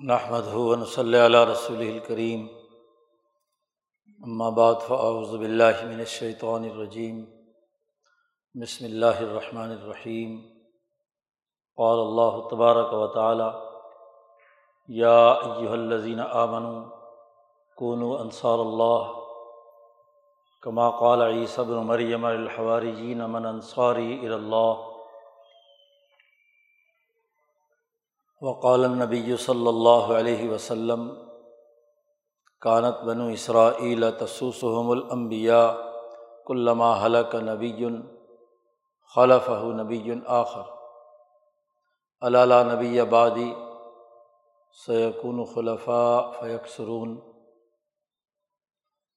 نحمد ہُون صلی اللہ رسول الکریم بعد فاعوذ باللہ من الشیطان الرجیم بسم اللہ الرحمن الرحیم قال اللہ تبارک و تعالی یا ایہا الذین آمنوا کونوا انصار اللہ کما قال عیسی بن مریم الحواریین من انصاری الی اللہ وقال النبی صلی اللہ علیہ وسلم، کانت بنو اسرائیل تسوسحم الانبیاء کلما حلق نبی خلف نبی آخر۔ علالہ نبی آبادی سیکون خلفاء فیکسرون۔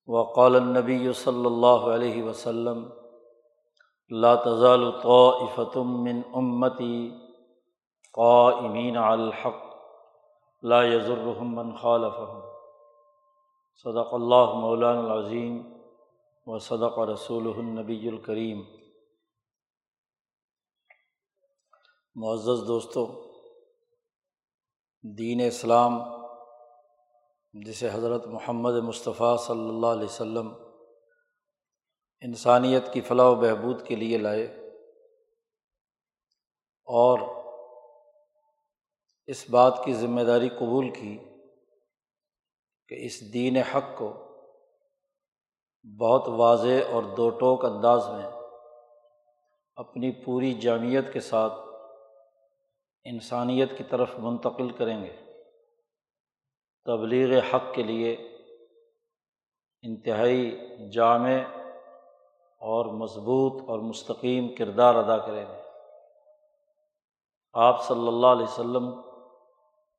وقال النبی صلی اللہ علیہ وسلم، لا تزال طائفة من امتی قائمین الحق، لا یضرحم من خالفهم صدق اللہ مولان العظیم و صدق رسول النبی الکریم۔ معزز دوستوں دین اسلام، جسے حضرت محمد مصطفیٰ صلی اللہ علیہ و انسانیت کی فلاح و بہبود کے لیے لائے، اور اس بات کی ذمہ داری قبول کی کہ اس دین حق کو بہت واضح اور دو ٹوک انداز میں اپنی پوری جامعت کے ساتھ انسانیت کی طرف منتقل کریں گے۔ تبلیغ حق کے لیے انتہائی جامع اور مضبوط اور مستقیم کردار ادا کریں گے۔ آپ صلی اللہ علیہ وسلم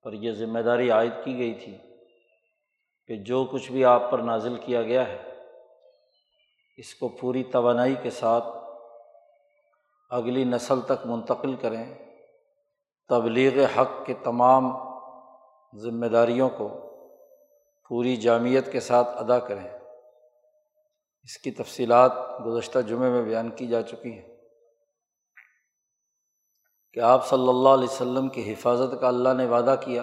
پر یہ ذمہ داری عائد کی گئی تھی کہ جو کچھ بھی آپ پر نازل کیا گیا ہے، اس کو پوری توانائی کے ساتھ اگلی نسل تک منتقل کریں، تبلیغ حق کے تمام ذمہ داریوں کو پوری جامعت کے ساتھ ادا کریں۔ اس کی تفصیلات گزشتہ جمعے میں بیان کی جا چکی ہیں۔ کہ آپ صلی اللہ علیہ وسلم کی حفاظت کا اللہ نے وعدہ کیا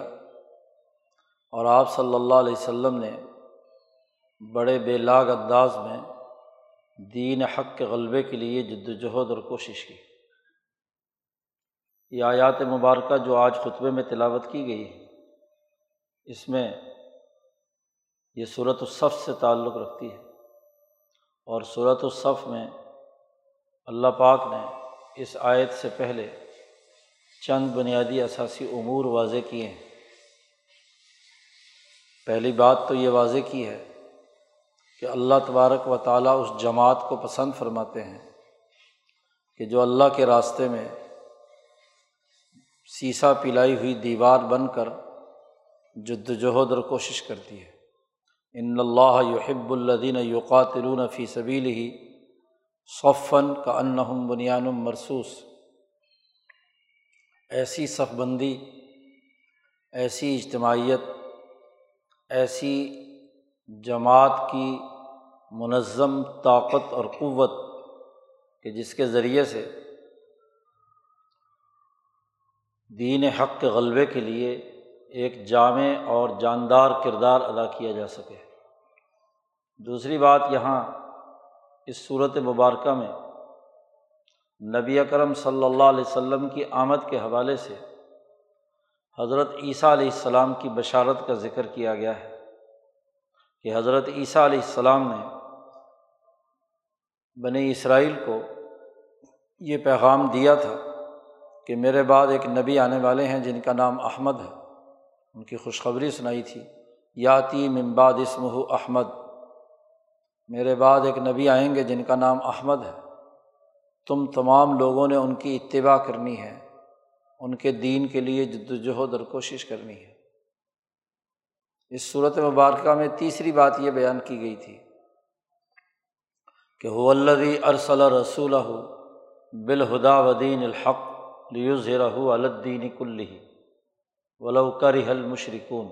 اور آپ صلی اللہ علیہ وسلم نے بڑے بے لاگ انداز میں دین حق کے غلبے کے لیے جد وجہد اور کوشش کی۔ یہ آیات مبارکہ جو آج خطبے میں تلاوت کی گئی ہے اس میں یہ صورت الصف سے تعلق رکھتی ہے اور صورت الصف میں اللہ پاک نے اس آیت سے پہلے چند بنیادی اثاثی امور واضح کیے ہیں۔ پہلی بات تو یہ واضح کی ہے کہ اللہ تبارک و تعالیٰ اس جماعت کو پسند فرماتے ہیں کہ جو اللہ کے راستے میں سیسا پلائی ہوئی دیوار بن کر جد وجہد اور کوشش کرتی ہے۔ ان اللہ یحب الدین یوقاتلون فی صبیل ہی صفن کا انہم بنیان مرسوس ایسی صف بندی، ایسی اجتماعیت، ایسی جماعت کی منظم طاقت اور قوت کہ جس کے ذریعے سے دین حق کے غلبے کے لیے ایک جامع اور جاندار کردار ادا کیا جا سکے۔ دوسری بات یہاں اس صورت مبارکہ میں نبی اکرم صلی اللہ علیہ وسلم کی آمد کے حوالے سے حضرت عیسیٰ علیہ السلام کی بشارت کا ذکر کیا گیا ہے کہ حضرت عیسیٰ علیہ السلام نے بنی اسرائیل کو یہ پیغام دیا تھا کہ میرے بعد ایک نبی آنے والے ہیں جن کا نام احمد ہے۔ ان کی خوشخبری سنائی تھی۔ یاتی ممباد اسمہ احمد۔ میرے بعد ایک نبی آئیں گے جن کا نام احمد ہے۔ تم تمام لوگوں نے ان کی اتباع کرنی ہے۔ ان کے دین کے لیے جد وجہد اور کوشش کرنی ہے۔ اس صورت مبارکہ میں تیسری بات یہ بیان کی گئی تھی کہ ولدی ارسل رسول بالہدا ودین الحق لیوز رہو الدین کلی ولو کر مشرقون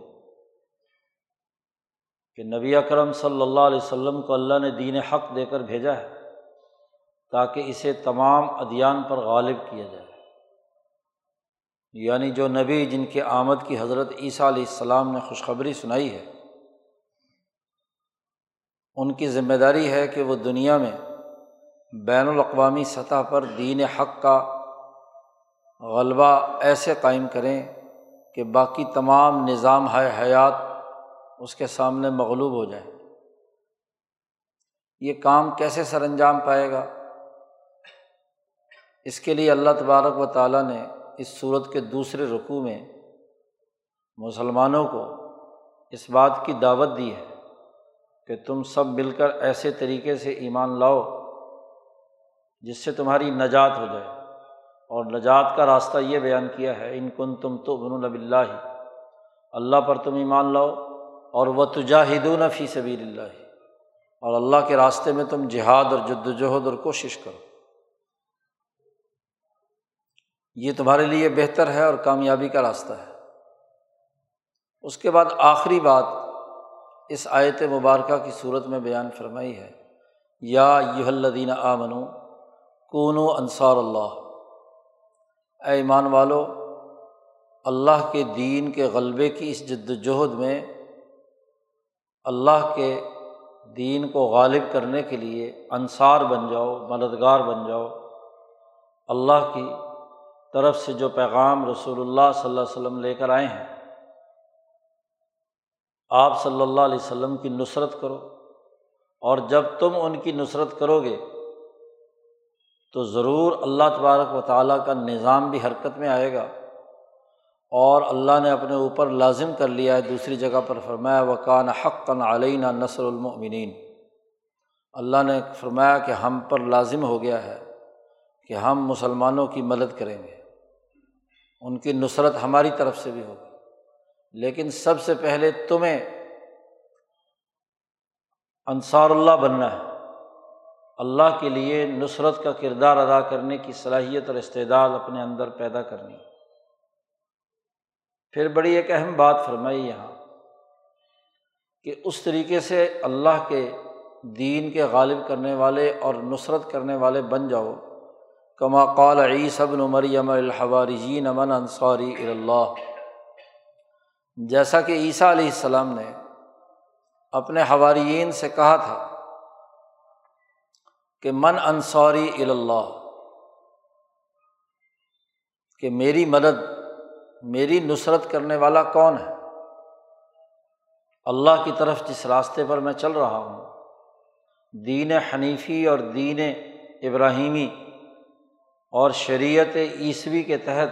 کہ نبی اکرم صلی اللہ علیہ وسلم کو اللہ نے دین حق دے کر بھیجا ہے۔ تاکہ اسے تمام ادیان پر غالب کیا جائے۔ یعنی جو نبی جن کے آمد کی حضرت عیسیٰ علیہ السلام نے خوشخبری سنائی ہے، ان کی ذمہ داری ہے کہ وہ دنیا میں بین الاقوامی سطح پر دین حق کا غلبہ ایسے قائم کریں کہ باقی تمام نظام ہے حیات اس کے سامنے مغلوب ہو جائے۔ یہ کام کیسے سر انجام پائے گا؟ اس کے لیے اللہ تبارک و تعالیٰ نے اس صورت کے دوسرے رقوع میں مسلمانوں کو اس بات کی دعوت دی ہے کہ تم سب مل کر ایسے طریقے سے ایمان لاؤ جس سے تمہاری نجات ہو جائے۔ اور نجات کا راستہ یہ بیان کیا ہے، ان کن تم تو بن اللہ اللہ پر تم ایمان لاؤ اور وہ تجاہدون فی سبیل اللہ۔ اور اللہ کے راستے میں تم جہاد اور جد وجہد اور کوشش کرو۔ یہ تمہارے لیے بہتر ہے اور کامیابی کا راستہ ہے۔ اس کے بعد آخری بات اس آیت مبارکہ کی صورت میں بیان فرمائی ہے۔ یا یہ الدین آ منو کون و انصار اللہ۔ اے ایمان والو، اللہ کے دین کے غلبے کی اس جد وجہد میں اللہ کے دین کو غالب کرنے کے لیے انصار بن جاؤ، مددگار بن جاؤ۔ اللہ کی طرف سے جو پیغام رسول اللہ صلی اللہ علیہ وسلم لے کر آئے ہیں، آپ صلی اللہ علیہ وسلم کی نصرت کرو۔ اور جب تم ان کی نصرت کرو گے، تو ضرور اللہ تبارک و تعالیٰ کا نظام بھی حرکت میں آئے گا۔ اور اللہ نے اپنے اوپر لازم کر لیا ہے۔ دوسری جگہ پر فرمایا وقان حقاً علینہ نثر المؤمنین اللہ نے فرمایا کہ ہم پر لازم ہو گیا ہے کہ ہم مسلمانوں کی مدد کریں گے۔ ان کی نصرت ہماری طرف سے بھی ہوگی۔ لیکن سب سے پہلے تمہیں انصار اللہ بننا ہے۔ اللہ کے لیے نصرت کا کردار ادا کرنے کی صلاحیت اور استعداد اپنے اندر پیدا کرنی۔ پھر بڑی ایک اہم بات فرمائی یہاں کہ اس طریقے سے اللہ کے دین کے غالب کرنے والے اور نصرت کرنے والے بن جاؤ۔ کما قال عیصبن مریم الحوارجین امن انصاری اللہ۔ جیسا کہ عیسیٰ علیہ السلام نے اپنے حوارین سے کہا تھا کہ من انصاری اللہ، کہ میری مدد، میری نصرت کرنے والا کون ہے؟ اللہ کی طرف جس راستے پر میں چل رہا ہوں، دین حنیفی اور دین ابراہیمی اور شریعت عیسوی کے تحت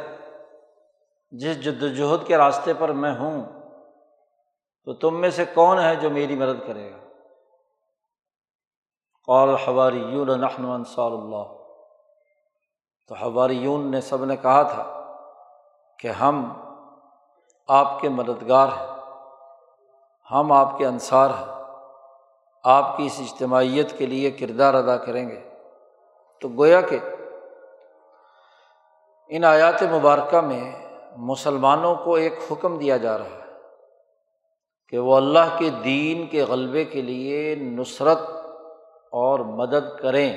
جس جد وجہد کے راستے پر میں ہوں، تو تم میں سے کون ہے جو میری مدد کرے گا؟ قال حواریون نحن انصار اللہ۔ تو حواریون نے سب نے کہا تھا کہ ہم آپ کے مددگار ہیں، ہم آپ کے انصار ہیں، آپ کی اس اجتماعیت کے لیے کردار ادا کریں گے۔ تو گویا کہ ان آیات مبارکہ میں مسلمانوں کو ایک حکم دیا جا رہا ہے کہ وہ اللہ کے دین کے غلبے کے لیے نصرت اور مدد کریں۔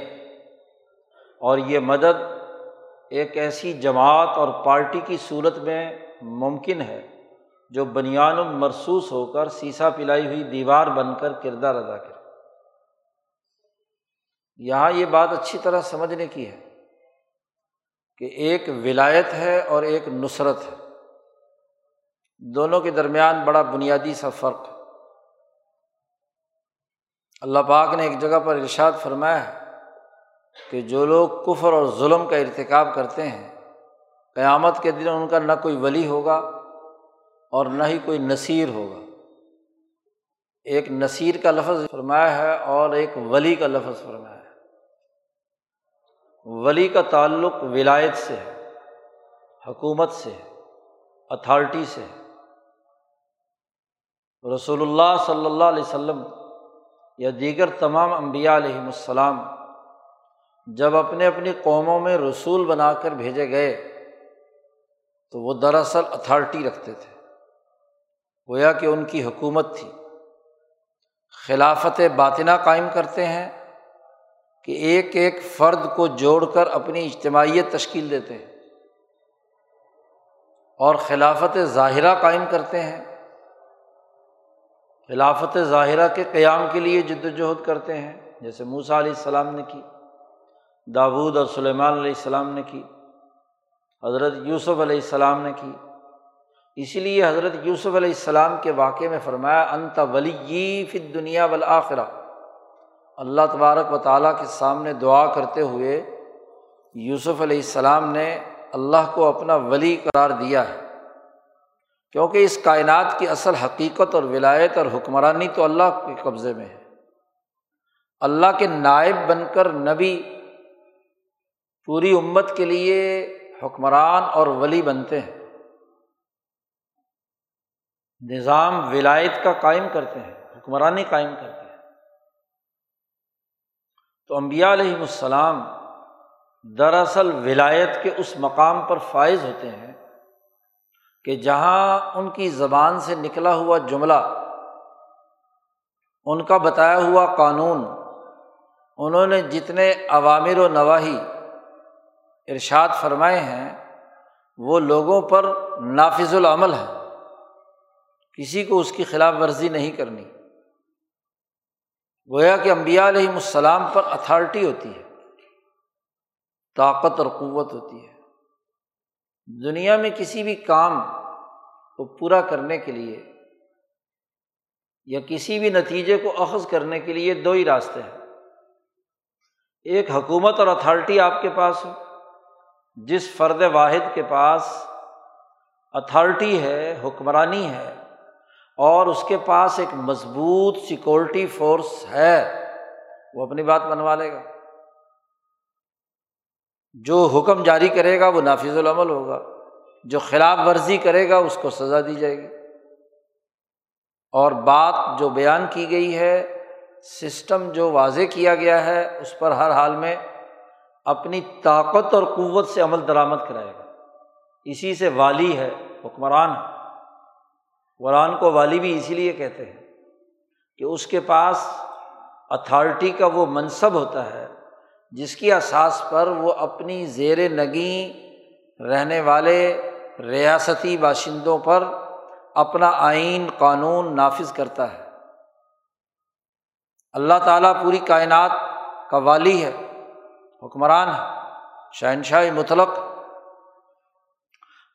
اور یہ مدد ایک ایسی جماعت اور پارٹی کی صورت میں ممکن ہے جو بنیان مرسوس ہو کر سیسا پلائی ہوئی دیوار بن کر کردار ادا کرے۔ یہاں یہ بات اچھی طرح سمجھنے کی ہے۔ کہ ایک ولایت ہے اور ایک نصرت ہے۔ دونوں کے درمیان بڑا بنیادی سا فرق۔ ہے اللہ پاک نے ایک جگہ پر ارشاد فرمایا ہے کہ جو لوگ کفر اور ظلم کا ارتکاب کرتے ہیں، قیامت کے دن ان کا نہ کوئی ولی ہوگا اور نہ ہی کوئی نصیر ہوگا۔ ایک نصیر کا لفظ فرمایا ہے اور ایک ولی کا لفظ فرمایا ہے۔ ولی کا تعلق ولایت سے ہے، حکومت سے ہے، اتھارٹی سے ہے۔ رسول اللہ صلی اللہ علیہ وسلم یا دیگر تمام امبیا علیہم السلام جب اپنے اپنی قوموں میں رسول بنا کر بھیجے گئے تو وہ دراصل اتھارٹی رکھتے تھے۔ گویا کہ ان کی حکومت تھی۔ خلافت باطنہ قائم کرتے ہیں کہ ایک ایک فرد کو جوڑ کر اپنی اجتماعیت تشکیل دیتے ہیں اور خلافت ظاہرہ قائم کرتے ہیں، خلافت ظاہرہ کے قیام کے لیے جد وجہد کرتے ہیں، جیسے موسا علیہ السلام نے کی داود اور سلیمان علیہ السلام نے کی، حضرت یوسف علیہ السلام نے کی۔ اسی لیے حضرت یوسف علیہ السلام کے واقعے میں فرمایا، انت ولی فت دنیا والآخرہ۔ اللہ تبارک و تعالیٰ کے سامنے دعا کرتے ہوئے یوسف علیہ السلام نے اللہ کو اپنا ولی قرار دیا ہے۔ کیونکہ اس کائنات کی اصل حقیقت اور ولایت اور حکمرانی تو اللہ کے قبضے میں ہے۔ اللہ کے نائب بن کر نبی پوری امت کے لیے حکمران اور ولی بنتے ہیں۔ نظام ولایت کا قائم کرتے ہیں، حکمرانی قائم کرتے ہیں۔ تو امبیا علیہم السلام دراصل ولایت کے اس مقام پر فائز ہوتے ہیں کہ جہاں ان کی زبان سے نکلا ہوا جملہ، ان کا بتایا ہوا قانون، انہوں نے جتنے عوامر و نواحی ارشاد فرمائے ہیں، وہ لوگوں پر نافذ العمل ہے۔ کسی کو اس کی خلاف ورزی نہیں کرنی۔ گویا کہ امبیا علیہم السلام پر اتھارٹی ہوتی ہے، طاقت اور قوت ہوتی ہے۔ دنیا میں کسی بھی کام کو پورا کرنے کے لیے یا کسی بھی نتیجے کو اخذ کرنے کے لیے دو ہی راستے ہیں۔ ایک حکومت اور اتھارٹی آپ کے پاس ہو، جس فرد واحد کے پاس اتھارٹی ہے، حکمرانی ہے اور اس کے پاس ایک مضبوط سیکورٹی فورس ہے۔ وہ اپنی بات بنوا لے گا۔ جو حکم جاری کرے گا وہ نافذ العمل ہوگا۔ جو خلاف ورزی کرے گا اس کو سزا دی جائے گی۔ اور بات جو بیان کی گئی ہے سسٹم جو واضح کیا گیا ہے، اس پر ہر حال میں اپنی طاقت اور قوت سے عمل درآمد کرائے گا۔ اسی سے والی ہے، حکمران ہے۔ قرآن کو والی بھی اسی لیے کہتے ہیں کہ اس کے پاس اتھارٹی کا وہ منصب ہوتا ہے جس کی اساس پر وہ اپنی زیر نگیں رہنے والے ریاستی باشندوں پر اپنا آئین، قانون نافذ کرتا ہے۔ اللہ تعالیٰ پوری کائنات کا والی ہے، حکمران ہے، شہنشاہ مطلق۔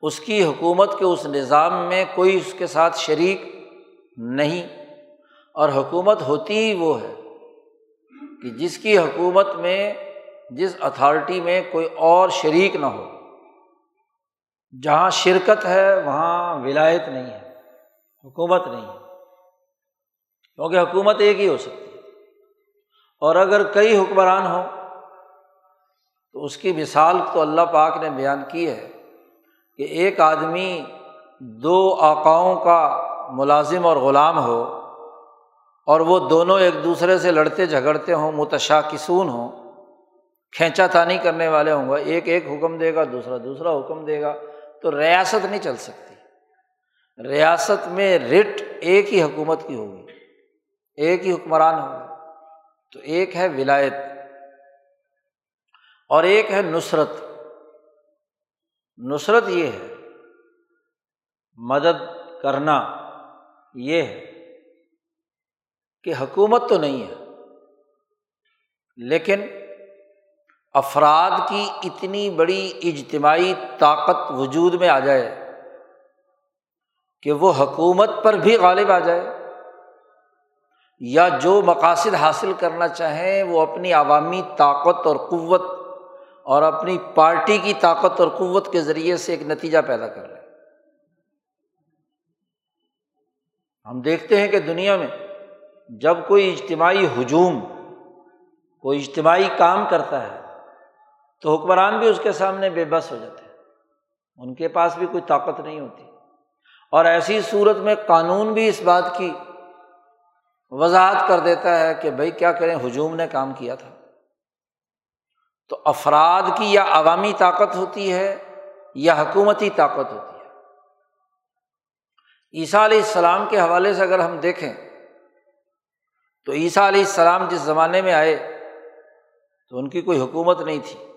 اس کی حکومت کے اس نظام میں کوئی اس کے ساتھ شریک نہیں۔ اور حکومت ہوتی ہی وہ ہے کہ جس کی حکومت میں، جس اتھارٹی میں کوئی اور شریک نہ ہو۔ جہاں شرکت ہے، وہاں ولایت نہیں ہے، حکومت نہیں ہے۔ کیونکہ حکومت ایک ہی ہو سکتی ہے۔ اور اگر کئی حکمران ہوں، تو اس کی مثال تو اللہ پاک نے بیان کی ہے۔ کہ ایک آدمی دو آقاؤں کا ملازم اور غلام ہو اور وہ دونوں ایک دوسرے سے لڑتے جھگڑتے ہوں متشا کسون ہوں، کھینچا تانی کرنے والے ہوں گے، ایک ایک حکم دے گا، دوسرا دوسرا حکم دے گا، تو ریاست نہیں چل سکتی۔ ریاست میں رٹ ایک ہی حکومت کی ہوگی، ایک ہی حکمران ہوگا تو ایک ہے ولایت اور ایک ہے نصرت۔ نصرت یہ ہے۔ مدد کرنا یہ ہے کہ حکومت تو نہیں ہے، لیکن افراد کی اتنی بڑی اجتماعی طاقت وجود میں آ جائے کہ وہ حکومت پر بھی غالب آ جائے، یا جو مقاصد حاصل کرنا چاہیں وہ اپنی عوامی طاقت اور قوت اور اپنی پارٹی کی طاقت اور قوت کے ذریعے سے ایک نتیجہ پیدا کر رہے ہم دیکھتے ہیں کہ دنیا میں جب کوئی اجتماعی ہجوم، کوئی اجتماعی کام کرتا ہے، تو حکمران بھی اس کے سامنے بے بس ہو جاتے ہیں۔ ان کے پاس بھی کوئی طاقت نہیں ہوتی۔ اور ایسی صورت میں قانون بھی اس بات کی وضاحت کر دیتا ہے کہ بھائی کیا کریں، ہجوم نے کام کیا تھا۔ تو افراد کی یا عوامی طاقت ہوتی ہے یا حکومتی طاقت ہوتی ہے۔ عیسیٰ علیہ السلام کے حوالے سے اگر ہم دیکھیں تو عیسیٰ علیہ السلام جس زمانے میں آئے تو ان کی کوئی حکومت نہیں تھی۔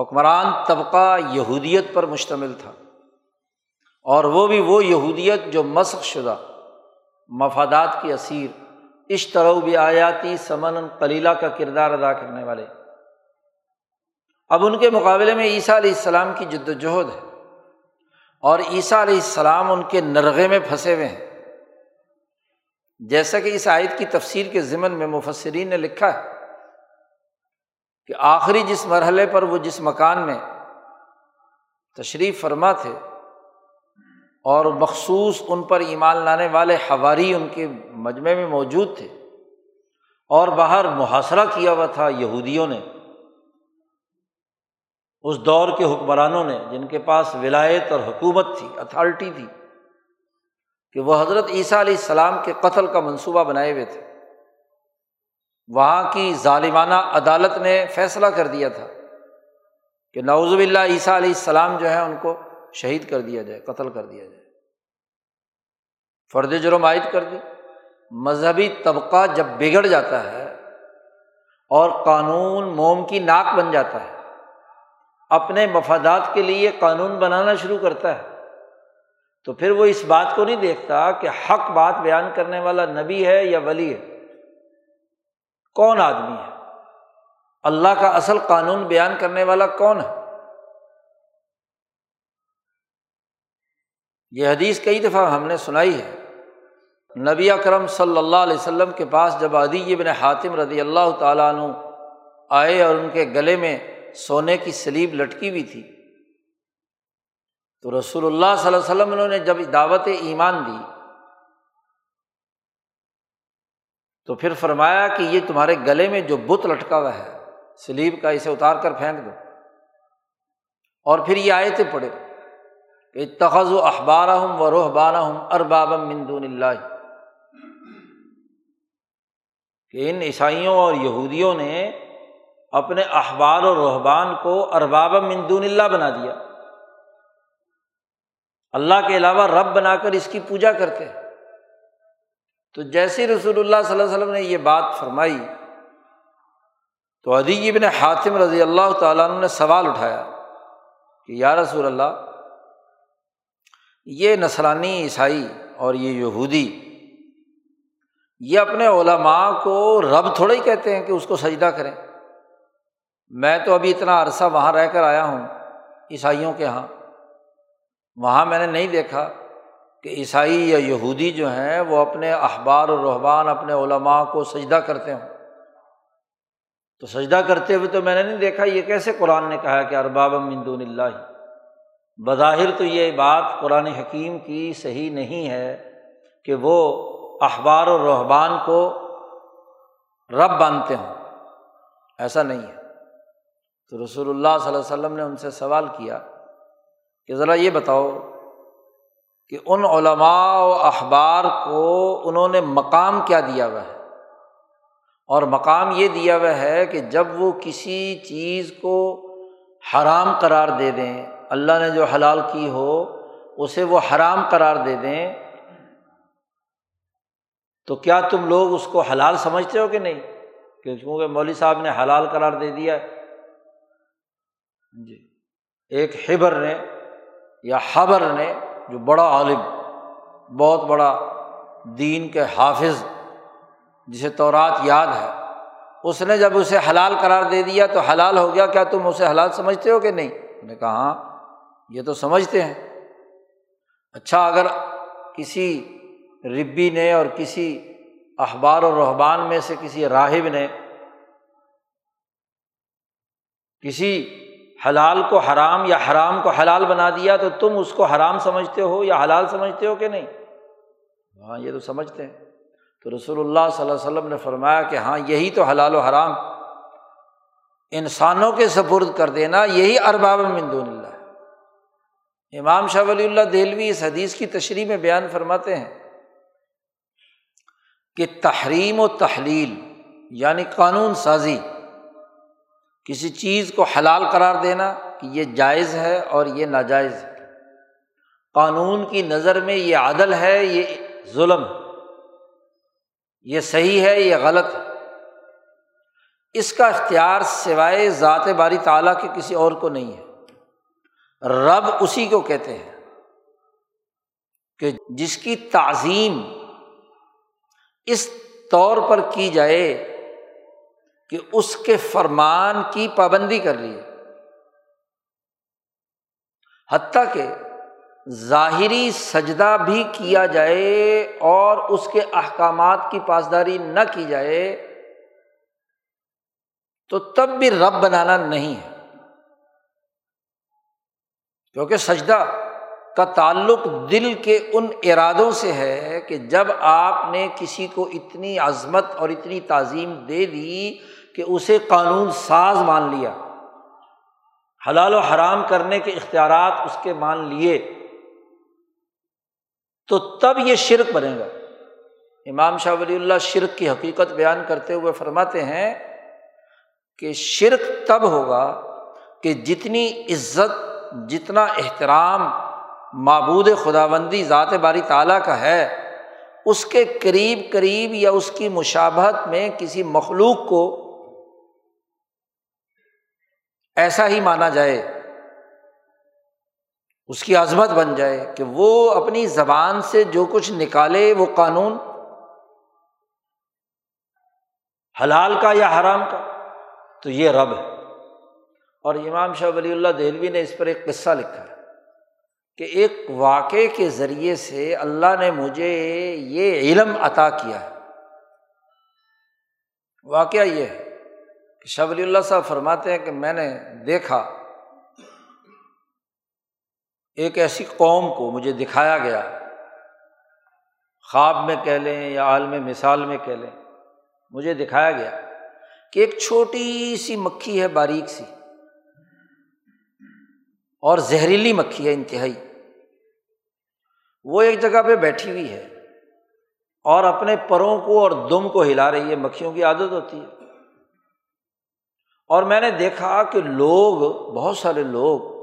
حکمران طبقہ یہودیت پر مشتمل تھا۔ اور وہ بھی وہ یہودیت جو مسق شدہ مفادات کی اسیر اشترو بھی آیاتی سمن کلیلہ کا کردار ادا کرنے والے۔ اب ان کے مقابلے میں عیسیٰ علیہ السلام کی جد وجہد ہے اور عیسیٰ علیہ السلام ان کے نرغے میں پھنسے ہوئے ہیں۔ جیسا کہ اس آیت کی تفسیر کے ضمن میں مفسرین نے لکھا ہے کہ آخری جس مرحلے پر وہ جس مکان میں تشریف فرما تھے اور مخصوص ان پر ایمان لانے والے ہواری ان کے مجمعے میں موجود تھے اور باہر محاصرہ کیا ہوا تھا یہودیوں نے اس دور کے حکمرانوں نے جن کے پاس ولایت اور حکومت تھی اتھارٹی تھی، کہ وہ حضرت عیسیٰ علیہ السلام کے قتل کا منصوبہ بنائے ہوئے تھے۔ وہاں کی ظالمانہ عدالت نے فیصلہ کر دیا تھا کہ نوزب اللہ عیسیٰ علیہ السلام جو ہے ان کو شہید کر دیا جائے، قتل کر دیا جائے۔ فرد جرم عائد کر دی۔ مذہبی طبقہ جب بگڑ جاتا ہے اور قانون موم کی ناک بن جاتا ہے اپنے مفادات کے لیے قانون بنانا شروع کرتا ہے۔ تو پھر وہ اس بات کو نہیں دیکھتا کہ حق بات بیان کرنے والا نبی ہے یا ولی ہے۔ کون آدمی ہے؟ اللہ کا اصل قانون بیان کرنے والا کون ہے؟ یہ حدیث کئی دفعہ ہم نے سنائی ہے۔ نبی اکرم صلی اللہ علیہ وسلم کے پاس جب ادی ابن حاتم رضی اللہ تعالیٰ عنہ آئے اور ان کے گلے میں سونے کی سلیب لٹکی ہوئی تھی۔ تو رسول اللہ صلی اللہ علیہ وسلم انہوں نے جب دعوت ایمان دی، تو پھر فرمایا کہ یہ تمہارے گلے میں جو بت لٹکا ہوا ہے، سلیب کا اسے اتار کر پھینک دو۔ اور پھر یہ آئے تھے پڑے کہ تخذ و اخبار ہوں و روح بانہ ہوں اربابم مندون اللہ۔ کہ ان عیسائیوں اور یہودیوں نے اپنے اخبار و رحبان کو ارباب مندون اللہ بنا دیا۔ اللہ کے علاوہ رب بنا کر اس کی پوجا کرتے تو جیسے رسول اللہ صلی اللہ علیہ وسلم نے یہ بات فرمائی، تو ادی ابن حاتم رضی اللہ تعالیٰ عنہ نے سوال اٹھایا کہ یا رسول اللہ، یہ نسلانی عیسائی اور یہ یہودی، یہ اپنے علماء کو رب تھوڑا ہی کہتے ہیں کہ اس کو سجدہ کریں۔ میں تو ابھی اتنا عرصہ وہاں رہ کر آیا ہوں عیسائیوں کے یہاں وہاں میں نے نہیں دیکھا کہ عیسائی یا یہودی جو ہیں وہ اپنے اخبار و رحبان اپنے علماء کو سجدہ کرتے ہوں۔ تو سجدہ کرتے ہوئے تو میں نے نہیں دیکھا یہ کیسے قرآن نے کہا کہ ارباب مندون اللہ۔ بظاہر تو یہ بات قرآن حکیم کی صحیح نہیں ہے کہ وہ اخبار و رحبان کو رب باندھتے ہوں۔ ایسا نہیں ہے۔ تو رسول اللہ صلی اللہ علیہ وسلم نے ان سے سوال کیا کہ ذرا یہ بتاؤ کہ ان علماء و اخبار کو انہوں نے مقام کیا دیا ہوا ہے؟ اور مقام یہ دیا ہوا ہے کہ جب وہ کسی چیز کو حرام قرار دے دیں، اللہ نے جو حلال کی ہو اسے وہ حرام قرار دے دیں، تو کیا تم لوگ اس کو حلال سمجھتے ہو کہ نہیں؟ کیونکہ مولوی صاحب نے حلال قرار دے دیا جی۔ ایک حبر نے یا حبر نے جو بڑا عالم، بہت بڑا دین کے حافظ جسے تورات یاد ہے، اس نے جب اسے حلال قرار دے دیا تو حلال ہو گیا، کیا تم اسے حلال سمجھتے ہو کہ نہیں؟ نے کہا ہاں یہ تو سمجھتے ہیں۔ اچھا اگر کسی ربی نے اور کسی اخبار و رحبان میں سے کسی راہب نے کسی حلال کو حرام یا حرام کو حلال بنا دیا تو تم اس کو حرام سمجھتے ہو یا حلال سمجھتے ہو کہ نہیں؟ ہاں یہ تو سمجھتے ہیں۔ تو رسول اللہ صلی اللہ علیہ وسلم نے فرمایا کہ ہاں یہی تو حلال و حرام۔ انسانوں کے سپرد کر دینا یہی ارباب مندون اللہ۔ ہے امام شاہ ولی اللہ دہلوی اس حدیث کی تشریح میں بیان فرماتے ہیں کہ تحریم و تحلیل یعنی قانون سازی کسی چیز کو حلال قرار دینا کہ یہ جائز ہے اور یہ ناجائز ہے۔ قانون کی نظر میں یہ عدل ہے، یہ ظلم یہ صحیح ہے، یہ غلط ہے۔ اس کا اختیار سوائے ذات باری تعالیٰ کے کسی اور کو نہیں ہے۔ رب اسی کو کہتے ہیں کہ جس کی تعظیم اس طور پر کی جائے کہ اس کے فرمان کی پابندی کر لی حتیٰ کہ ظاہری سجدہ بھی کیا جائے اور اس کے احکامات کی پاسداری نہ کی جائے تو تب بھی رب بنانا نہیں ہے۔ کیونکہ سجدہ کا تعلق دل کے ان ارادوں سے ہے کہ جب آپ نے کسی کو اتنی عظمت اور اتنی تعظیم دے دی کہ اسے قانون ساز مان لیا۔ حلال و حرام کرنے کے اختیارات اس کے مان لیے۔ تو تب یہ شرک بنے گا۔ امام شاہ ولی اللہ شرک کی حقیقت بیان کرتے ہوئے فرماتے ہیں کہ شرک تب ہوگا کہ جتنی عزت، جتنا احترام معبود خدا بندی ذات باری تعالیٰ کا ہے، اس کے قریب قریب یا اس کی مشابہت میں کسی مخلوق کو ایسا ہی مانا جائے، اس کی عظمت بن جائے کہ وہ اپنی زبان سے جو کچھ نکالے وہ قانون، حلال کا یا حرام کا، تو یہ رب ہے۔ اور امام شاہ ولی اللہ دہلوی نے اس پر ایک قصہ لکھا ہے کہ ایک واقعے کے ذریعے سے اللہ نے مجھے یہ علم عطا کیا ہے۔ واقعہ یہ ہے شاہ ولی اللہ صاحب فرماتے ہیں کہ میں نے دیکھا، ایک ایسی قوم کو مجھے دکھایا گیا۔ خواب میں کہہ لیں یا عالم مثال میں کہہ لیں، مجھے دکھایا گیا کہ ایک چھوٹی سی مکھی ہے، باریک سی۔ اور زہریلی مکھی ہے، انتہائی۔ وہ ایک جگہ پہ بیٹھی ہوئی ہے اور اپنے پروں کو اور دم کو ہلا رہی ہے، مکھیوں کی عادت ہوتی ہے۔ اور میں نے دیکھا کہ لوگ، بہت سارے لوگ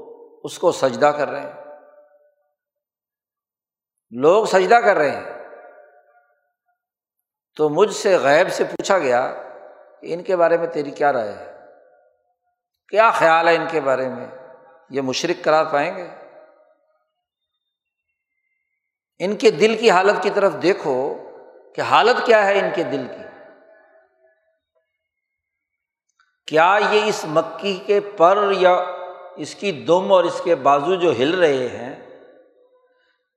اس کو سجدہ کر رہے ہیں۔ لوگ سجدہ کر رہے ہیں۔ تو مجھ سے غیب سے پوچھا گیا کہ ان کے بارے میں تیری کیا رائے ہے؟ کیا خیال ہے ان کے بارے میں؟ یہ مشرق کرا پائیں گے؟ ان کے دل کی حالت کی طرف دیکھو کہ حالت کیا ہے ان کے دل کی۔ کیا یہ اس مکی کے پر یا اس کی دم اور اس کے بازو جو ہل رہے ہیں،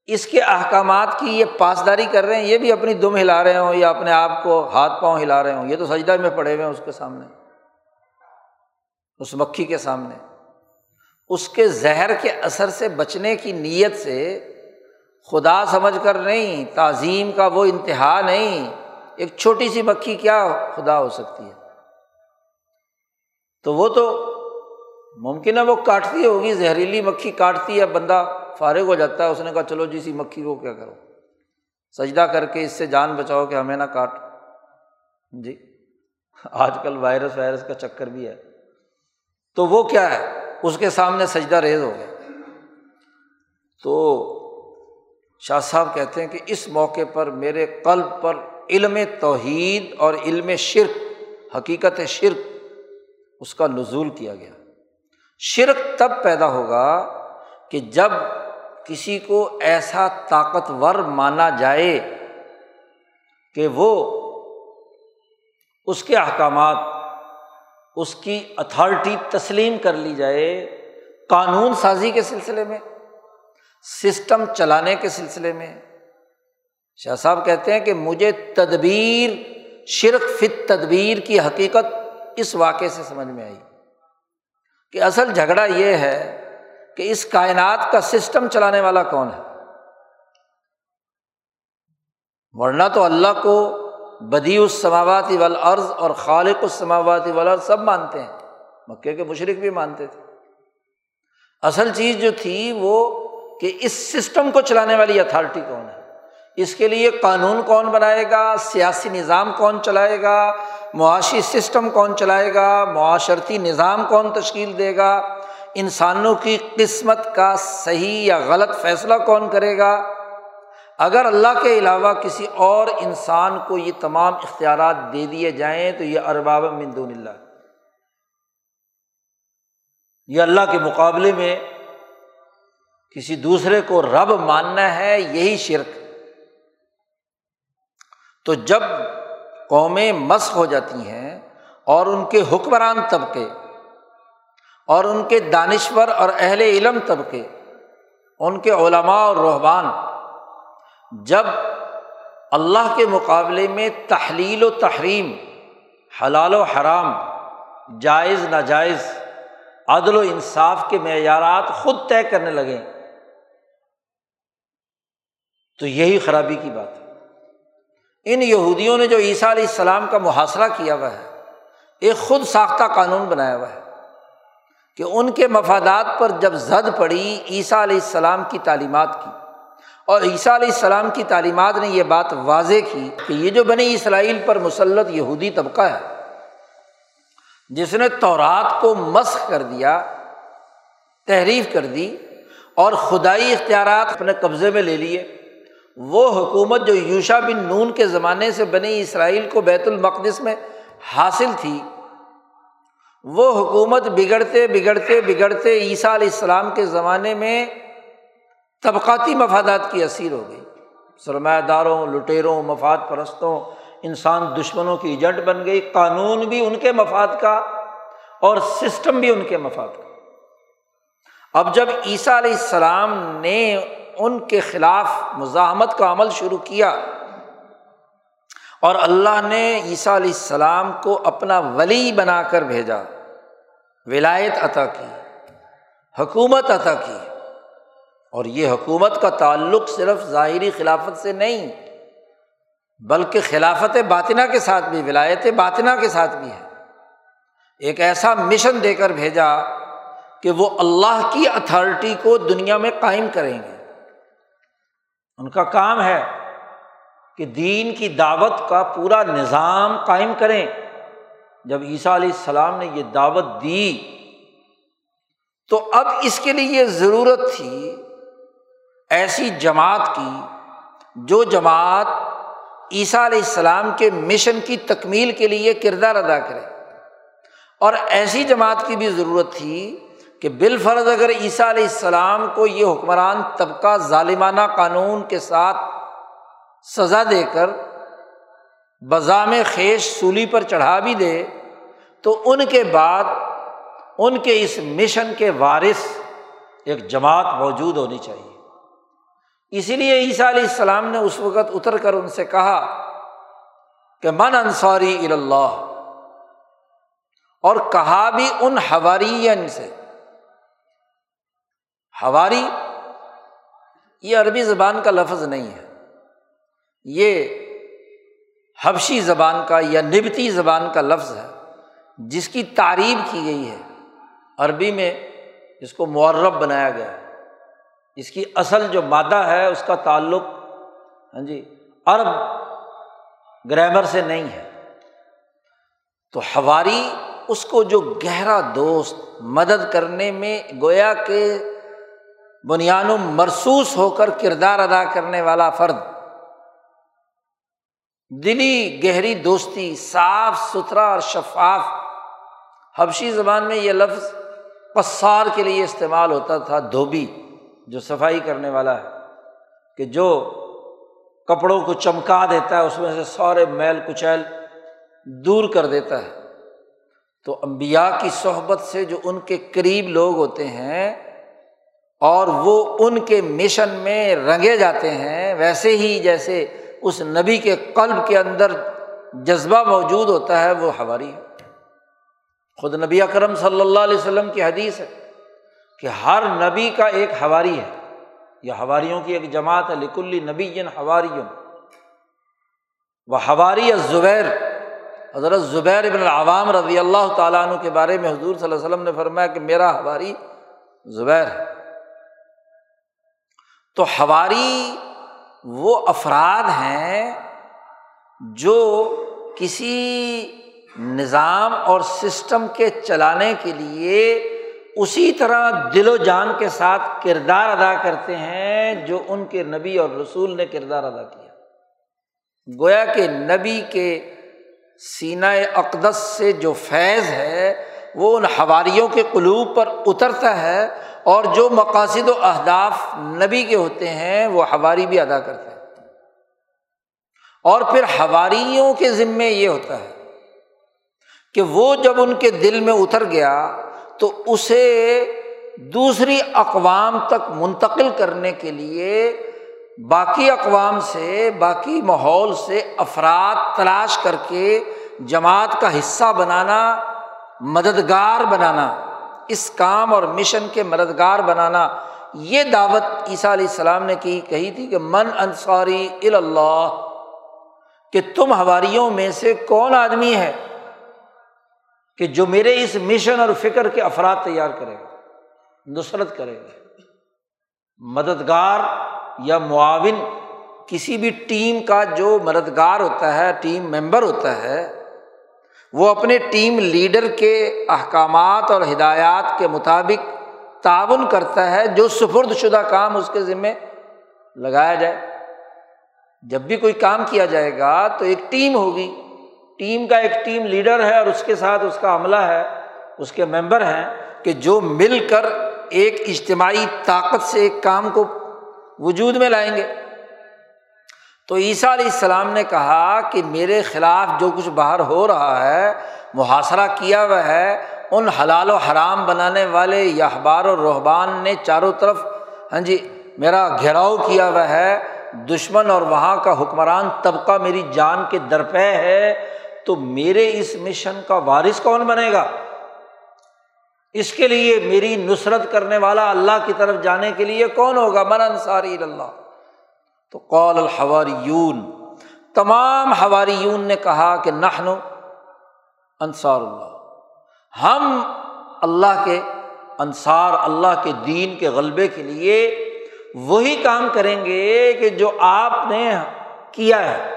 اس کے احکامات کی یہ پاسداری کر رہے ہیں، یہ بھی اپنی دم ہلا رہے ہوں، یا اپنے آپ کو ہاتھ پاؤں ہلا رہے ہوں، یہ تو سجدہ میں پڑے ہوئے ہیں اس کے سامنے، اس مکھی کے سامنے۔ اس کے زہر کے اثر سے بچنے کی نیت سے خدا سمجھ کر نہیں، تعظیم کا وہ انتہا نہیں، ایک چھوٹی سی مکھی کیا خدا ہو سکتی ہے؟ تو وہ تو ممکن ہے وہ کاٹتی ہوگی، زہریلی مکھی کاٹتی ہے بندہ فارغ ہو جاتا ہے، اس نے کہا چلو جی مکھی کو کیا کرو؟ سجدہ کر کے اس سے جان بچاؤ کہ ہمیں نہ کاٹ۔ جی آج کل وائرس وائرس کا چکر بھی ہے۔ تو وہ کیا ہے؟ اس کے سامنے سجدہ ریز ہو گیا۔ تو شاہ صاحب کہتے ہیں کہ اس موقع پر میرے قلب پر علم توحید اور علم شرک، حقیقت شرک اس کا نزول کیا گیا۔ شرک تب پیدا ہوگا کہ جب کسی کو ایسا طاقتور مانا جائے کہ وہ اس کے احکامات، اس کی اتھارٹی تسلیم کر لی جائے قانون سازی کے سلسلے میں، سسٹم چلانے کے سلسلے میں۔ شاہ صاحب کہتے ہیں کہ مجھے تدبیر، شرک فت تدبیر کی حقیقت اس واقعے سے سمجھ میں آئی کہ اصل جھگڑا یہ ہے کہ اس کائنات کا سسٹم چلانے والا کون ہے۔ ورنہ تو اللہ کو بدی السماواتی والارض اور خالق السماواتی والارض سب مانتے ہیں، مکے کے مشرق بھی مانتے تھے۔ اصل چیز جو تھی وہ کہ اس سسٹم کو چلانے والی اتھارٹی کون ہے۔ اس کے لیے قانون کون بنائے گا، سیاسی نظام کون چلائے گا معاشی سسٹم کون چلائے گا؟ معاشرتی نظام کون تشکیل دے گا؟ انسانوں کی قسمت کا صحیح یا غلط فیصلہ کون کرے گا؟ اگر اللہ کے علاوہ کسی اور انسان کو یہ تمام اختیارات دے دیے جائیں تو یہ ارباب مندون اللہ یہ اللہ کے مقابلے میں کسی دوسرے کو رب ماننا ہے، یہی شرک تو جب قومیں مسق ہو جاتی ہیں اور ان کے حکمران طبقے اور ان کے دانشور اور اہل علم طبقے، ان کے علماء اور رحبان جب اللہ کے مقابلے میں تحلیل و تحریم، حلال و حرام، جائز ناجائز، عدل و انصاف کے معیارات خود طے کرنے لگے، تو یہی خرابی کی بات ہے۔ ان یہودیوں نے جو عیسیٰ علیہ السلام کا محاصرہ کیا ہوا ہے، ایک خود ساختہ قانون بنایا ہوا ہے کہ ان کے مفادات پر جب زد پڑی، عیسیٰ علیہ السلام کی تعلیمات کی، اور عیسیٰ علیہ السلام کی تعلیمات نے یہ بات واضح کی کہ یہ جو بنی اسرائیل پر مسلط یہودی طبقہ ہے، جس نے تورات کو مسخ کر دیا، تحریف کر دی، اور خدائی اختیارات اپنے قبضے میں لے لیے۔ وہ حکومت جو یوشا بن نون کے زمانے سے بنی اسرائیل کو بیت المقدس میں حاصل تھی، وہ حکومت بگڑتے بگڑتے بگڑتے عیسیٰ علیہ السلام کے زمانے میں طبقاتی مفادات کی اثیر ہو گئی۔ سرمایہ داروں، لٹیروں، مفاد پرستوں، انسان دشمنوں کی ایجنٹ بن گئی، قانون بھی ان کے مفاد کا اور سسٹم بھی ان کے مفاد کا۔ اب جب عیسیٰ علیہ السلام نے ان کے خلاف مزاحمت کا عمل شروع کیا۔ اور اللہ نے عیسیٰ علیہ السلام کو اپنا ولی بنا کر بھیجا۔ ولایت عطا کی، حکومت عطا کی۔ اور یہ حکومت کا تعلق صرف ظاہری خلافت سے نہیں، بلکہ خلافت باطنا کے ساتھ بھی، ولایت باطنا کے ساتھ بھی ہے۔ ایک ایسا مشن دے کر بھیجا کہ وہ اللہ کی اتھارٹی کو دنیا میں قائم کریں گے۔ ان کا کام ہے کہ دین کی دعوت کا پورا نظام قائم کریں۔ جب عیسیٰ علیہ السلام نے یہ دعوت دی، تو اب اس کے لیے یہ ضرورت تھی ایسی جماعت کی جو جماعت عیسیٰ علیہ السلام کے مشن کی تکمیل کے لیے کردار ادا کرے۔ اور ایسی جماعت کی بھی ضرورت تھی کہ بالفرض اگر عیسیٰ علیہ السلام کو یہ حکمران طبقہ ظالمانہ قانون کے ساتھ سزا دے کر بذام خیش سولی پر چڑھا بھی دے، تو ان کے بعد ان کے اس مشن کے وارث ایک جماعت موجود ہونی چاہیے۔ اسی لیے عیسیٰ علیہ السلام نے اس وقت اتر کر ان سے کہا کہ من انصاری اللہ، اور کہا بھی ان ہواری سے۔ ہواری، یہ عربی زبان کا لفظ نہیں ہے۔ یہ حبشی زبان کا یا نبتی زبان کا لفظ ہے، جس کی تعریف کی گئی ہے۔ عربی میں اس کو معرب بنایا گیا ہے۔ اس کی اصل جو مادہ ہے، اس کا تعلق ہاں جی عرب گرامر سے نہیں ہے۔ تو ہواری اس کو جو گہرا دوست، مدد کرنے میں گویا کے بنیاد مرسوس ہو کر کردار ادا کرنے والا فرد۔ دلی گہری دوستی، صاف ستھرا اور شفاف۔ حبشی زبان میں یہ لفظ پسار کے لیے استعمال ہوتا تھا، دھوبی، جو صفائی کرنے والا ہے۔ کہ جو کپڑوں کو چمکا دیتا ہے، اس میں سے سارے میل کچیل دور کر دیتا ہے۔ تو امبیا کی صحبت سے جو ان کے قریب لوگ ہوتے ہیں اور وہ ان کے مشن میں رنگے جاتے ہیں ویسے ہی جیسے اس نبی کے قلب کے اندر جذبہ موجود ہوتا ہے، وہ ہواری ہے۔ خود نبی اکرم صلی اللہ علیہ وسلم کی حدیث ہے کہ ہر نبی کا ایک ہواری ہے۔ یہ ہواریوں کی ایک جماعت ہے، لکلی نبی ہواری وہ ہواری زبیر حضرت زبیر ابن العوام رضی اللہ تعالیٰ عنہ کے بارے میں حضور صلی اللہ علیہ وسلم نے فرمایا کہ میرا ہواری زبیر ہے۔ تو ہواری وہ افراد ہیں جو کسی نظام اور سسٹم کے چلانے کے لیے اسی طرح دل و جان کے ساتھ کردار ادا کرتے ہیں جو ان کے نبی اور رسول نے کردار ادا کیا۔ گویا کہ نبی کے سینہ اقدس سے جو فیض ہے وہ ان حواریوں کے قلوب پر اترتا ہے اور جو مقاصد و اہداف نبی کے ہوتے ہیں، وہ حواری بھی ادا کرتے ہیں اور پھر حواریوں کے ذمے یہ ہوتا ہے کہ وہ جب ان کے دل میں اتر گیا تو اسے دوسری اقوام تک منتقل کرنے کے لیے باقی اقوام سے، باقی ماحول سے افراد تلاش کر کے جماعت کا حصہ بنانا مددگار بنانا، اس کام اور مشن کے مددگار بنانا، یہ دعوت عیسیٰ علیہ السلام نے کی، کہی تھی کہ من انصاری اللہ کہ تم ہواریوں میں سے کون آدمی ہے کہ جو میرے اس مشن اور فکر کے افراد تیار کرے گا، نصرت کرے گا۔ مددگار یا معاون، کسی بھی ٹیم کا جو مددگار ہوتا ہے، ٹیم ممبر ہوتا ہے وہ اپنے ٹیم لیڈر کے احکامات اور ہدایات کے مطابق تعاون کرتا ہے جو سفرد شدہ کام اس کے ذمے لگایا جائے۔ جب بھی کوئی کام کیا جائے گا تو ایک ٹیم ہوگی۔ ٹیم کا ایک ٹیم لیڈر ہے اور اس کے ساتھ اس کا عملہ ہے، اس کے ممبر ہیں کہ جو مل کر ایک اجتماعی طاقت سے ایک کام کو وجود میں لائیں گے۔ تو عیسیٰ علیہ السلام نے کہا کہ میرے خلاف جو کچھ باہر ہو رہا ہے، محاصرہ کیا ہوا ہے، ان حلال و حرام بنانے والے یا اخبار و رحبان نے چاروں طرف ہاں جی میرا گھیراؤ کیا ہوا ہے۔ دشمن اور وہاں کا حکمران طبقہ میری جان کے درپے ہے، تو میرے اس مشن کا وارث کون بنے گا؟ اس کے لیے میری نصرت کرنے والا اللہ کی طرف جانے کے لیے کون ہوگا؟ من انصاری اللہ۔ تو قول الحواریون، تمام حواریون نے کہا کہ نہنو انصار اللہ، ہم اللہ کے انصار، اللہ کے دین کے غلبے کے لیے وہی کام کریں گے کہ جو آپ نے کیا ہے۔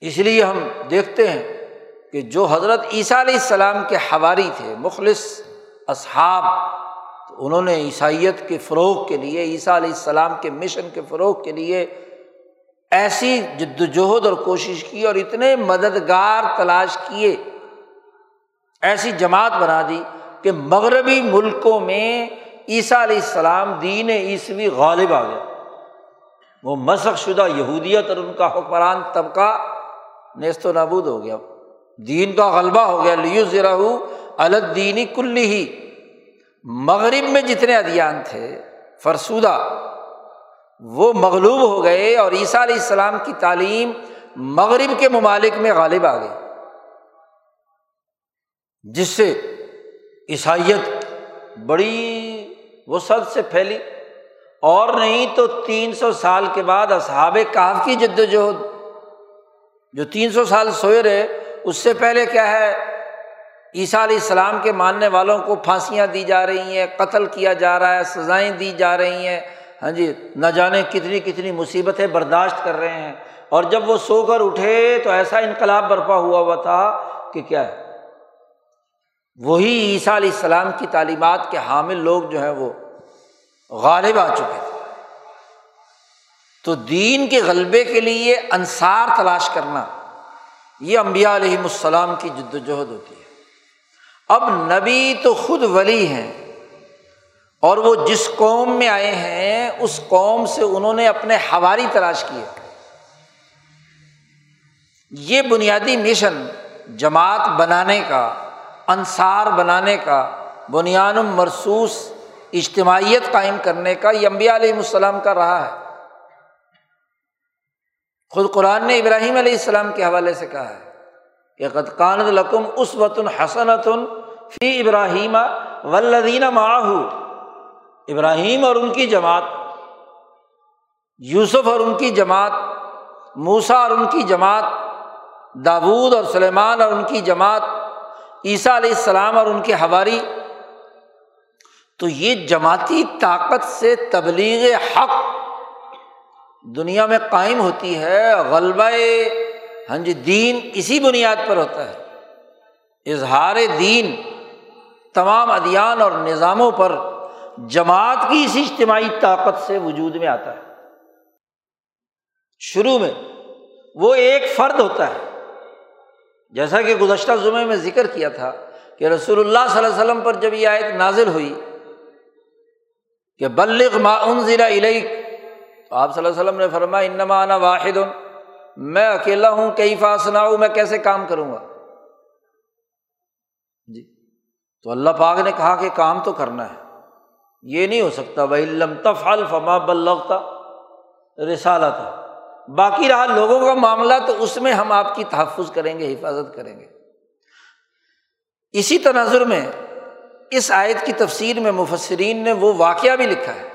اس لیے ہم دیکھتے ہیں کہ جو حضرت عیسیٰ علیہ السلام کے حواری تھے، مخلص اصحاب انہوں نے عیسائیت کے فروغ کے لیے، عیسیٰ علیہ السلام کے مشن کے فروغ کے لیے ایسی جد وجہد اور کوشش کی اور اتنے مددگار تلاش کیے، ایسی جماعت بنا دی کہ مغربی ملکوں میں عیسیٰ علیہ السلام دین عیسوی غالب آ گیا وہ مسق شدہ یہودیت اور ان کا حکمران طبقہ نیست و نابود ہو گیا۔ دین کا غلبہ ہو گیا۔ لیو ذرا الدینی کلی ہی مغرب میں جتنے ادیان تھے، فرسودہ، وہ مغلوب ہو گئے اور عیسیٰ علیہ السلام کی تعلیم مغرب کے ممالک میں غالب آ گئی۔ جس سے عیسائیت بڑی وسعت سے پھیلی۔ اور نہیں تو تین سو سال کے بعد اصحاب کاف کی جد وجہد جو تین سو سال سوئے رہے، اس سے پہلے کیا ہے؟ عیسیٰ علیہ السلام کے ماننے والوں کو پھانسیاں دی جا رہی ہیں، قتل کیا جا رہا ہے، سزائیں دی جا رہی ہیں۔ ہاں جی نہ جانے کتنی کتنی مصیبتیں برداشت کر رہے ہیں۔ اور جب وہ سو کر اٹھے تو ایسا انقلاب برپا ہوا ہوا تھا کہ کیا ہے؟ وہی عیسیٰ علیہ السلام کی تعلیمات کے حامل لوگ جو ہیں وہ غالب آ چکے تھے۔ تو دین کے غلبے کے لیے انصار تلاش کرنا، یہ امبیا علیہم السلام کی جد وجہد ہوتی ہے۔ اب نبی تو خود ولی ہیں اور وہ جس قوم میں آئے ہیں، اس قوم سے انہوں نے اپنے حواری تلاش کیے۔ یہ بنیادی مشن جماعت بنانے کا، انصار بنانے کا بنیاد مرسوس اجتماعیت قائم کرنے کا یہ امبیا السلام کا رہا ہے۔ خود قرآن نے ابراہیم علیہ السلام کے حوالے سے کہا ہے۔ کہ قطقان القم اس وطن حسنۃ فی ابراہیم ولدین ماہو ابراہیم اور ان کی جماعت، یوسف اور ان کی جماعت موسا اور ان کی جماعت، داود اور سلیمان اور ان کی جماعت، عیسیٰ علیہ السلام اور ان کے حواری۔ تو یہ جماعتی طاقت سے تبلیغ حق دنیا میں قائم ہوتی ہے، غلبہ ہاں جی دین اسی بنیاد پر ہوتا ہے۔ اظہار دین تمام ادیان اور نظاموں پر جماعت کی اسی اجتماعی طاقت سے وجود میں آتا ہے۔ شروع میں وہ ایک فرد ہوتا ہے۔ جیسا کہ گزشتہ ضمعے میں ذکر کیا تھا کہ رسول اللہ صلی اللہ علیہ وسلم پر جب یہ آیت نازل ہوئی کہ بلغ ما انزل الیک، تو آپ صلی اللہ علیہ وسلم نے فرمایا، انما انا واحد میں اکیلا ہوں، کئی فاسنا ہوں میں کیسے کام کروں گا؟ جی تو اللہ پاک نے کہا کہ کام تو کرنا ہے، یہ نہیں ہو سکتا۔ وہ علم تفعل فما بلغتا رسالہ تھا باقی رہا لوگوں کا معاملہ، تو اس میں ہم آپ کی تحفظ کریں گے، حفاظت کریں گے۔ اسی تناظر میں، اس آیت کی تفسیر میں مفسرین نے وہ واقعہ بھی لکھا ہے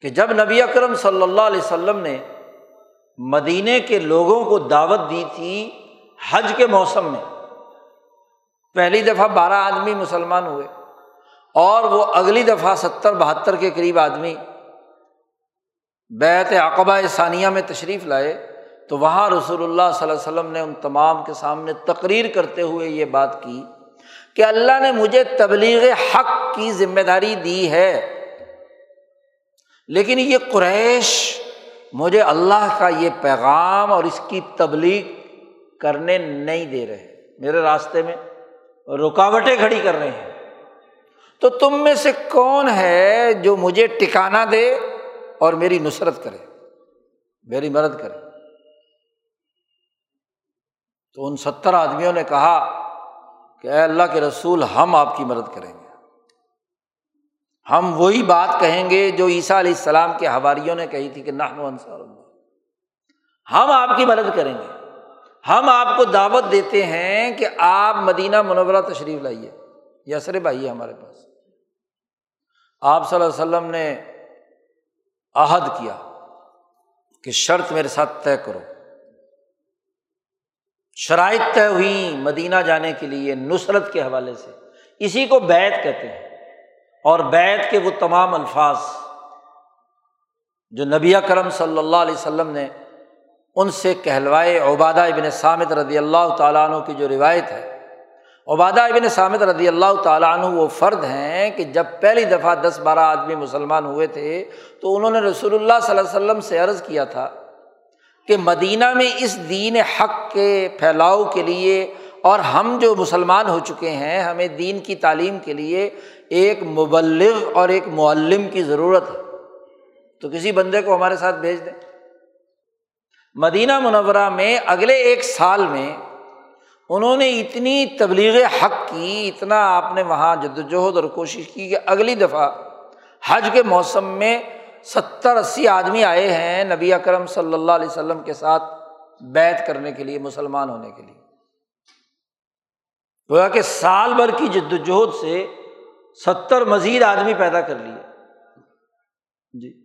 کہ جب نبی اکرم صلی اللہ علیہ وسلم نے مدینے کے لوگوں کو دعوت دی تھی حج کے موسم میں۔ پہلی دفعہ بارہ آدمی مسلمان ہوئے اور وہ اگلی دفعہ ستر بہتر کے قریب آدمی بیت عقبہ ثانیہ میں تشریف لائے تو وہاں رسول اللہ صلی اللہ علیہ وسلم نے ان تمام کے سامنے تقریر کرتے ہوئے یہ بات کی کہ اللہ نے مجھے تبلیغ حق کی ذمہ داری دی ہے، لیکن یہ قریش مجھے اللہ کا یہ پیغام اور اس کی تبلیغ کرنے نہیں دے رہے۔ میرے راستے میں رکاوٹیں کھڑی کر رہے ہیں۔ تو تم میں سے کون ہے جو مجھے ٹکانا دے اور میری نصرت کرے؟ میری مدد کرے۔ تو ان ستر آدمیوں نے کہا کہ اے اللہ کے رسول، ہم آپ کی مدد کریں گے۔ ہم وہی بات کہیں گے جو عیسیٰ علیہ السلام کے حواریوں نے کہی تھی کہ نہ انصار اللہ۔ ہم آپ کی مدد کریں گے۔ ہم آپ کو دعوت دیتے ہیں کہ آپ مدینہ منورہ تشریف لائیے۔ یسر آئیے ہمارے پاس۔ آپ صلی اللہ علیہ وسلم نے عہد کیا کہ شرط میرے ساتھ طے کرو۔ شرائط طے ہوئی مدینہ جانے کے لیے نصرت کے حوالے سے۔ اسی کو بیت کہتے ہیں۔ اور بیت کے وہ تمام الفاظ جو نبی کرم صلی اللہ علیہ وسلم نے ان سے کہلوائے عبادہ ابن سامد رضی اللہ تعالیٰ عنہ کی جو روایت ہے۔ عبادہ ابن سامد رضی اللہ تعالیٰ عنہ وہ فرد ہیں کہ جب پہلی دفعہ دس بارہ آدمی مسلمان ہوئے تھے تو انہوں نے رسول اللہ صلی اللہ علیہ وسلم سے عرض کیا تھا کہ مدینہ میں اس دین حق کے پھیلاؤ کے لیے اور ہم جو مسلمان ہو چکے ہیں ہمیں دین کی تعلیم کے لیے ایک مبلغ اور ایک معلم کی ضرورت ہے۔ تو کسی بندے کو ہمارے ساتھ بھیج دیں۔ مدینہ منورہ میں اگلے ایک سال میں انہوں نے اتنی تبلیغ حق کی، اتنا آپ نے وہاں جد وجہد اور کوشش کی کہ اگلی دفعہ حج کے موسم میں ستر اسی آدمی آئے ہیں نبی اکرم صلی اللہ علیہ وسلم کے ساتھ بیت کرنے کے لیے، مسلمان ہونے کے لیے۔ گویا کہ سال بھر کی جد وجہد سے ستر مزید آدمی پیدا کر لیے۔ جی۔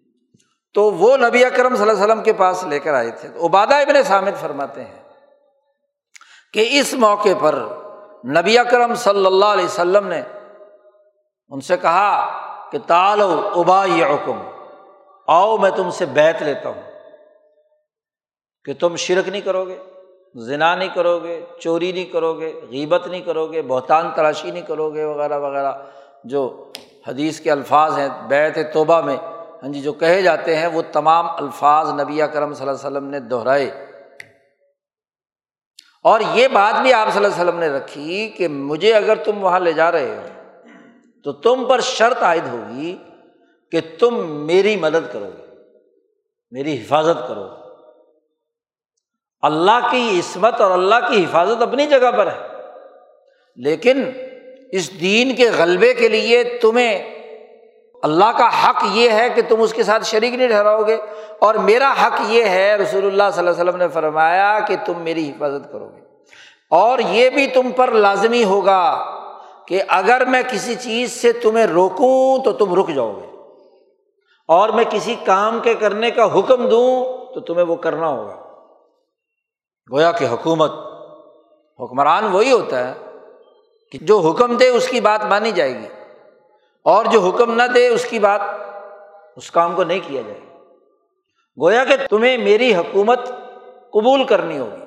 تو وہ نبی اکرم صلی اللہ علیہ وسلم کے پاس لے کر آئے تھے۔ عبادہ ابن سامد فرماتے ہیں کہ اس موقع پر نبی اکرم صلی اللہ علیہ وسلم نے ان سے کہا کہ تالو ابا یہ حکم آؤ میں تم سے بیت لیتا ہوں کہ تم شرک نہیں کرو گے ذنا نہیں کرو گے چوری نہیں کرو گے غیبت نہیں کرو گے بہتان تراشی نہیں کرو گے وغیرہ وغیرہ۔ جو حدیث کے الفاظ ہیں بیت توبہ میں ہاں جی جو کہے جاتے ہیں، وہ تمام الفاظ نبی کرم صلی اللہ علیہ وسلم نے دہرائے۔ اور یہ بات بھی آپ صلی اللہ علیہ وسلم نے رکھی کہ مجھے اگر تم وہاں لے جا رہے ہو، تو تم پر شرط عائد ہوگی کہ تم میری مدد کرو گے، میری حفاظت کرو۔ گے اللہ کی عصمت اور اللہ کی حفاظت اپنی جگہ پر ہے، لیکن اس دین کے غلبے کے لیے تمہیں اللہ کا حق یہ ہے کہ تم اس کے ساتھ شریک نہیں ٹھہراؤ گے۔ اور میرا حق یہ ہے، رسول اللہ صلی اللہ علیہ وسلم نے فرمایا کہ تم میری حفاظت کرو گے۔ اور یہ بھی تم پر لازمی ہوگا کہ اگر میں کسی چیز سے تمہیں روکوں تو تم رک جاؤ گے۔ اور میں کسی کام کے کرنے کا حکم دوں تو تمہیں وہ کرنا ہوگا۔ گویا کہ حکومت، حکمران وہی ہوتا ہے۔ کہ جو حکم دے اس کی بات مانی جائے گی اور جو حکم نہ دے اس کی بات اس کام کو نہیں کیا جائے گا۔ گویا کہ تمہیں میری حکومت قبول کرنی ہوگی۔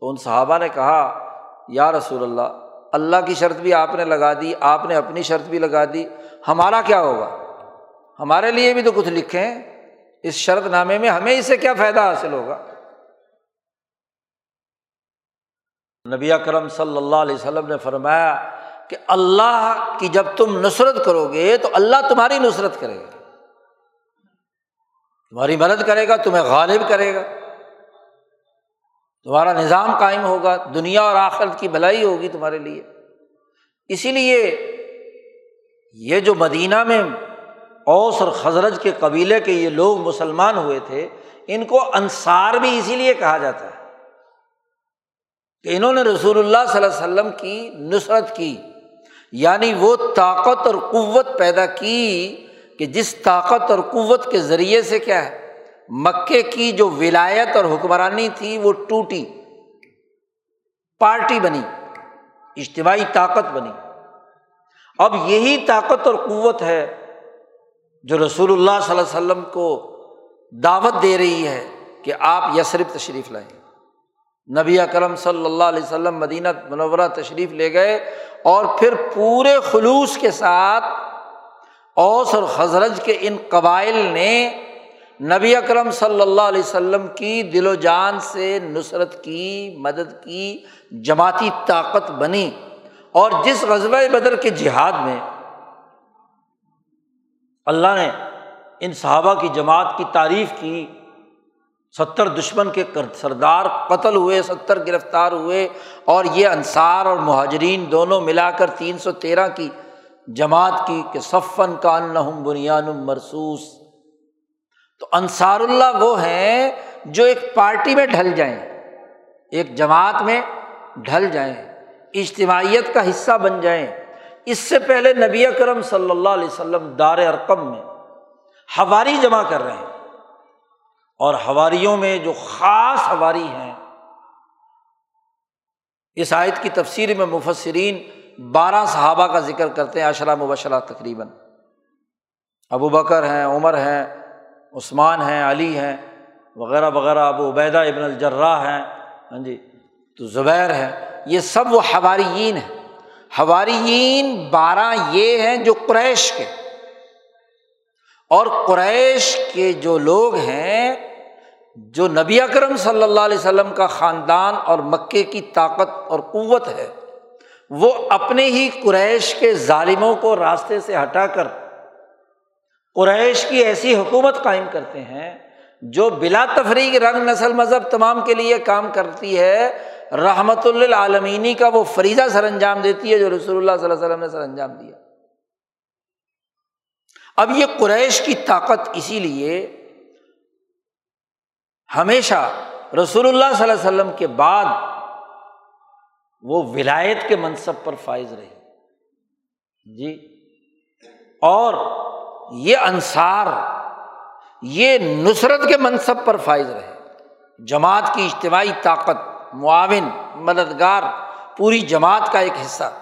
تو ان صحابہ نے کہا، یا رسول اللہ اللہ کی شرط بھی آپ نے لگا دی، آپ نے اپنی شرط بھی لگا دی، ہمارا کیا ہوگا؟ ہمارے لیے بھی تو کچھ لکھیں اس شرط نامے میں ہمیں اس سے کیا فائدہ حاصل ہوگا؟ نبی کرم صلی اللہ علیہ وسلم نے فرمایا کہ اللہ کی جب تم نصرت کرو گے تو اللہ تمہاری نصرت کرے گا۔ تمہاری مدد کرے گا، تمہیں غالب کرے گا۔ تمہارا نظام قائم ہوگا، دنیا اور آخرت کی بھلائی ہوگی تمہارے لیے۔ اسی لیے یہ جو مدینہ میں اوس اور خزرج کے قبیلے کے یہ لوگ مسلمان ہوئے تھے، ان کو انصار بھی اسی لیے کہا جاتا ہے۔ کہ انہوں نے رسول اللہ صلی اللہ علیہ وسلم کی نصرت کی یعنی وہ طاقت اور قوت پیدا کی کہ جس طاقت اور قوت کے ذریعے سے کیا ہے، مکے کی جو ولایت اور حکمرانی تھی وہ ٹوٹی، پارٹی بنی، اجتماعی طاقت بنی۔ اب یہی طاقت اور قوت ہے جو رسول اللہ صلی اللہ علیہ وسلم کو دعوت دے رہی ہے کہ آپ یسرف تشریف لائیں۔ نبی اکرم صلی اللہ علیہ وسلم مدینہ منورہ تشریف لے گئے اور پھر پورے خلوص کے ساتھ اوس اور حضرت کے ان قبائل نے نبی اکرم صلی اللہ علیہ وسلم کی دل و جان سے نصرت کی، مدد کی، جماعتی طاقت بنی اور جس غزبۂ بدر کے جہاد میں اللہ نے ان صحابہ کی جماعت کی تعریف کی ستر دشمن کے سردار قتل ہوئے، ستر گرفتار ہوئے اور یہ انصار اور مہاجرین دونوں ملا کر تین سو تیرہ کی جماعت کی کہ صفن کا ان بنیان مرسوس تو انصار اللہ وہ ہیں جو ایک پارٹی میں ڈھل جائیں، ایک جماعت میں ڈھل جائیں، اجتماعیت کا حصہ بن جائیں۔ اس سے پہلے نبی اکرم صلی اللہ علیہ وسلم دار ارقم میں ہواری جمع کر رہے ہیں۔ اور ہواریوں میں جو خاص ہواری ہیں۔ اس آیت کی تفسیر میں مفسرین بارہ صحابہ کا ذکر کرتے ہیں اشرا مبشرہ تقریباً۔ ابو بکر ہیں، عمر ہیں، عثمان ہیں، علی ہیں، وغیرہ وغیرہ۔ ابو عبیدہ ابن الجرا ہیں ہاں جی تو زبیر ہیں۔ یہ سب وہ حواریین ہیں۔ حواریین بارہ یہ ہیں جو قریش کے۔ اور قریش کے جو لوگ ہیں، جو نبی اکرم صلی اللہ علیہ وسلم کا خاندان اور مکے کی طاقت اور قوت ہے، وہ اپنے ہی قریش کے ظالموں کو راستے سے ہٹا کر قریش کی ایسی حکومت قائم کرتے ہیں، جو بلا تفریح رنگ، نسل، مذہب تمام کے لیے کام کرتی ہے۔ رحمت اللہ کا وہ فریضہ سر انجام دیتی ہے، جو رسول اللہ صلی اللہ علیہ وسلم نے سر انجام دیا۔ اب یہ قریش کی طاقت اسی لیے ہمیشہ رسول اللہ صلی اللہ علیہ وسلم کے بعد وہ ولایت کے منصب پر فائز رہی جی۔ اور یہ انصار، یہ نصرت کے منصب پر فائز رہے۔ جماعت کی اجتماعی طاقت، معاون، مددگار، پوری جماعت کا ایک حصہ۔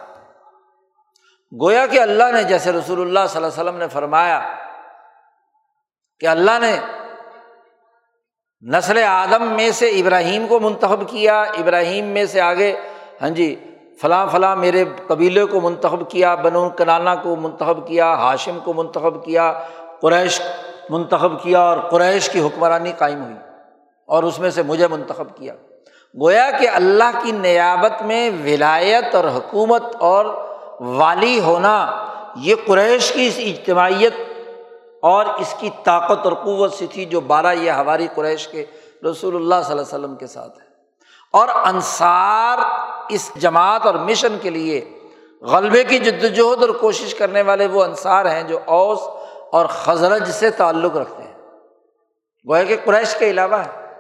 گویا کہ اللہ نے، جیسے رسول اللہ صلی اللہ علیہ وسلم نے فرمایا کہ اللہ نے نسل آدم میں سے ابراہیم کو منتخب کیا، ابراہیم میں سے آگے ہاں جی فلاں فلاں میرے قبیلے کو منتخب کیا، بنو کنانا کو منتخب کیا، ہاشم کو منتخب کیا، قریش منتخب کیا اور قریش کی حکمرانی قائم ہوئی اور اس میں سے مجھے منتخب کیا۔ گویا کہ اللہ کی نیابت میں ولایت اور حکومت اور والی ہونا یہ قریش کی اس اجتماعیت اور اس کی طاقت اور قوت سے تھی جو بارہ یہ ہماری قریش کے رسول اللہ صلی اللہ علیہ وسلم کے ساتھ ہے۔ اور انصار اس جماعت اور مشن کے لیے غلبے کی جد وجہد اور کوشش کرنے والے وہ انصار ہیں جو اوس اور خزرج سے تعلق رکھتے ہیں۔ گویا کہ قریش کے علاوہ ہے۔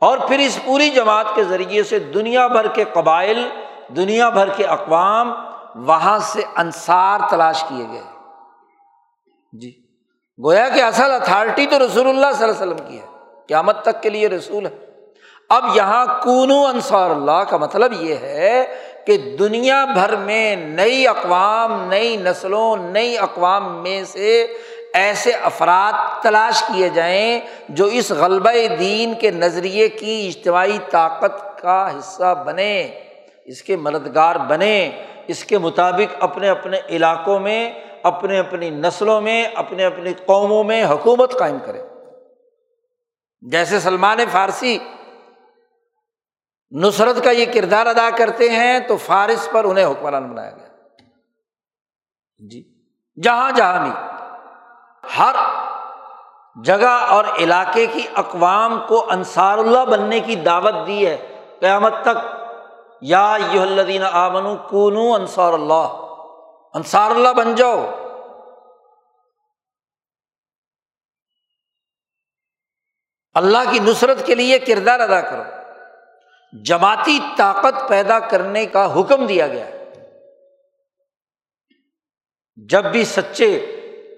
اور پھر اس پوری جماعت کے ذریعے سے دنیا بھر کے قبائل، دنیا بھر کے اقوام وہاں سے انصار تلاش کیے گئے۔ جی۔ گویا کہ اصل اتھارٹی تو رسول اللہ صلی اللہ علیہ وسلم کی ہے۔ قیامت تک کے لیے رسول ہے۔ اب یہاں کونو انصار اللہ کا مطلب یہ ہے کہ دنیا بھر میں نئی اقوام، نئی نسلوں، نئی اقوام میں سے ایسے افراد تلاش کیے جائیں جو اس غلبہ دین کے نظریے کی اجتماعی طاقت کا حصہ بنے اس کے مددگار بنے اس کے مطابق اپنے اپنے علاقوں میں، اپنے اپنی نسلوں میں، اپنے اپنی قوموں میں حکومت قائم کرے۔ جیسے سلمان فارسی نصرت کا یہ کردار ادا کرتے ہیں، تو فارس پر انہیں حکمران بنایا گیا۔ جی جہاں جہاں بھی ہر جگہ اور علاقے کی اقوام کو انصار اللہ بننے کی دعوت دی ہے۔ قیامت تک یا یہ الدین آمن کونو انصار اللہ انصار اللہ بن جاؤ۔ اللہ کی نصرت کے لیے کردار ادا کرو۔ جماعتی طاقت پیدا کرنے کا حکم دیا گیا۔ جب بھی سچے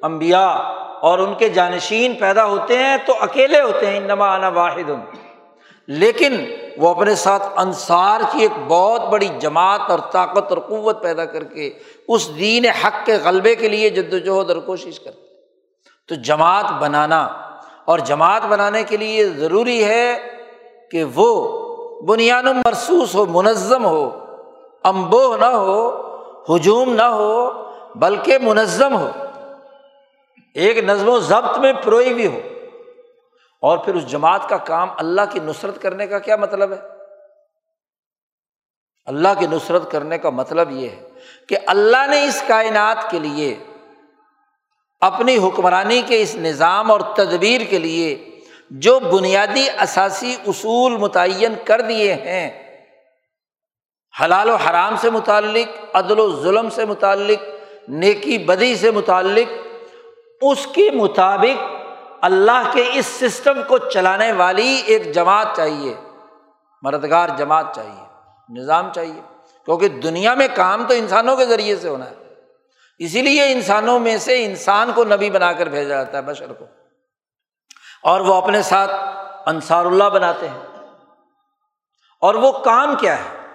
امبیا اور ان کے جانشین پیدا ہوتے ہیں تو اکیلے ہوتے ہیں۔ نما آنا واحد۔ لیکن وہ اپنے ساتھ انصار کی ایک بہت بڑی جماعت اور طاقت اور قوت پیدا کر کے اس دین حق کے غلبے کے لیے جد وجہد اور کوشش کرتے تو جماعت بنانا اور جماعت بنانے کے لیے ضروری ہے کہ وہ بنیاد مرسوس ہو، منظم ہو امبو نہ ہو، ہجوم نہ ہو، بلکہ منظم ہو۔ ایک نظم و ضبط میں پروئی بھی ہو۔ اور پھر اس جماعت کا کام اللہ کی نصرت کرنے کا کیا مطلب ہے؟ اللہ کی نصرت کرنے کا مطلب یہ ہے کہ اللہ نے اس کائنات کے لیے، اپنی حکمرانی کے اس نظام اور تدبیر کے لیے جو بنیادی اثاثی اصول متعین کر دیے ہیں، حلال و حرام سے متعلق، عدل و ظلم سے متعلق، نیکی بدی سے متعلق، اس کے مطابق اللہ کے اس سسٹم کو چلانے والی ایک جماعت چاہیے۔ مردگار جماعت چاہیے، نظام چاہیے۔ کیونکہ دنیا میں کام تو انسانوں کے ذریعے سے ہونا ہے۔ اسی لیے انسانوں میں سے انسان کو نبی بنا کر بھیجا جاتا ہے بشر کو۔ اور وہ اپنے ساتھ انصار اللہ بناتے ہیں۔ اور وہ کام کیا ہے؟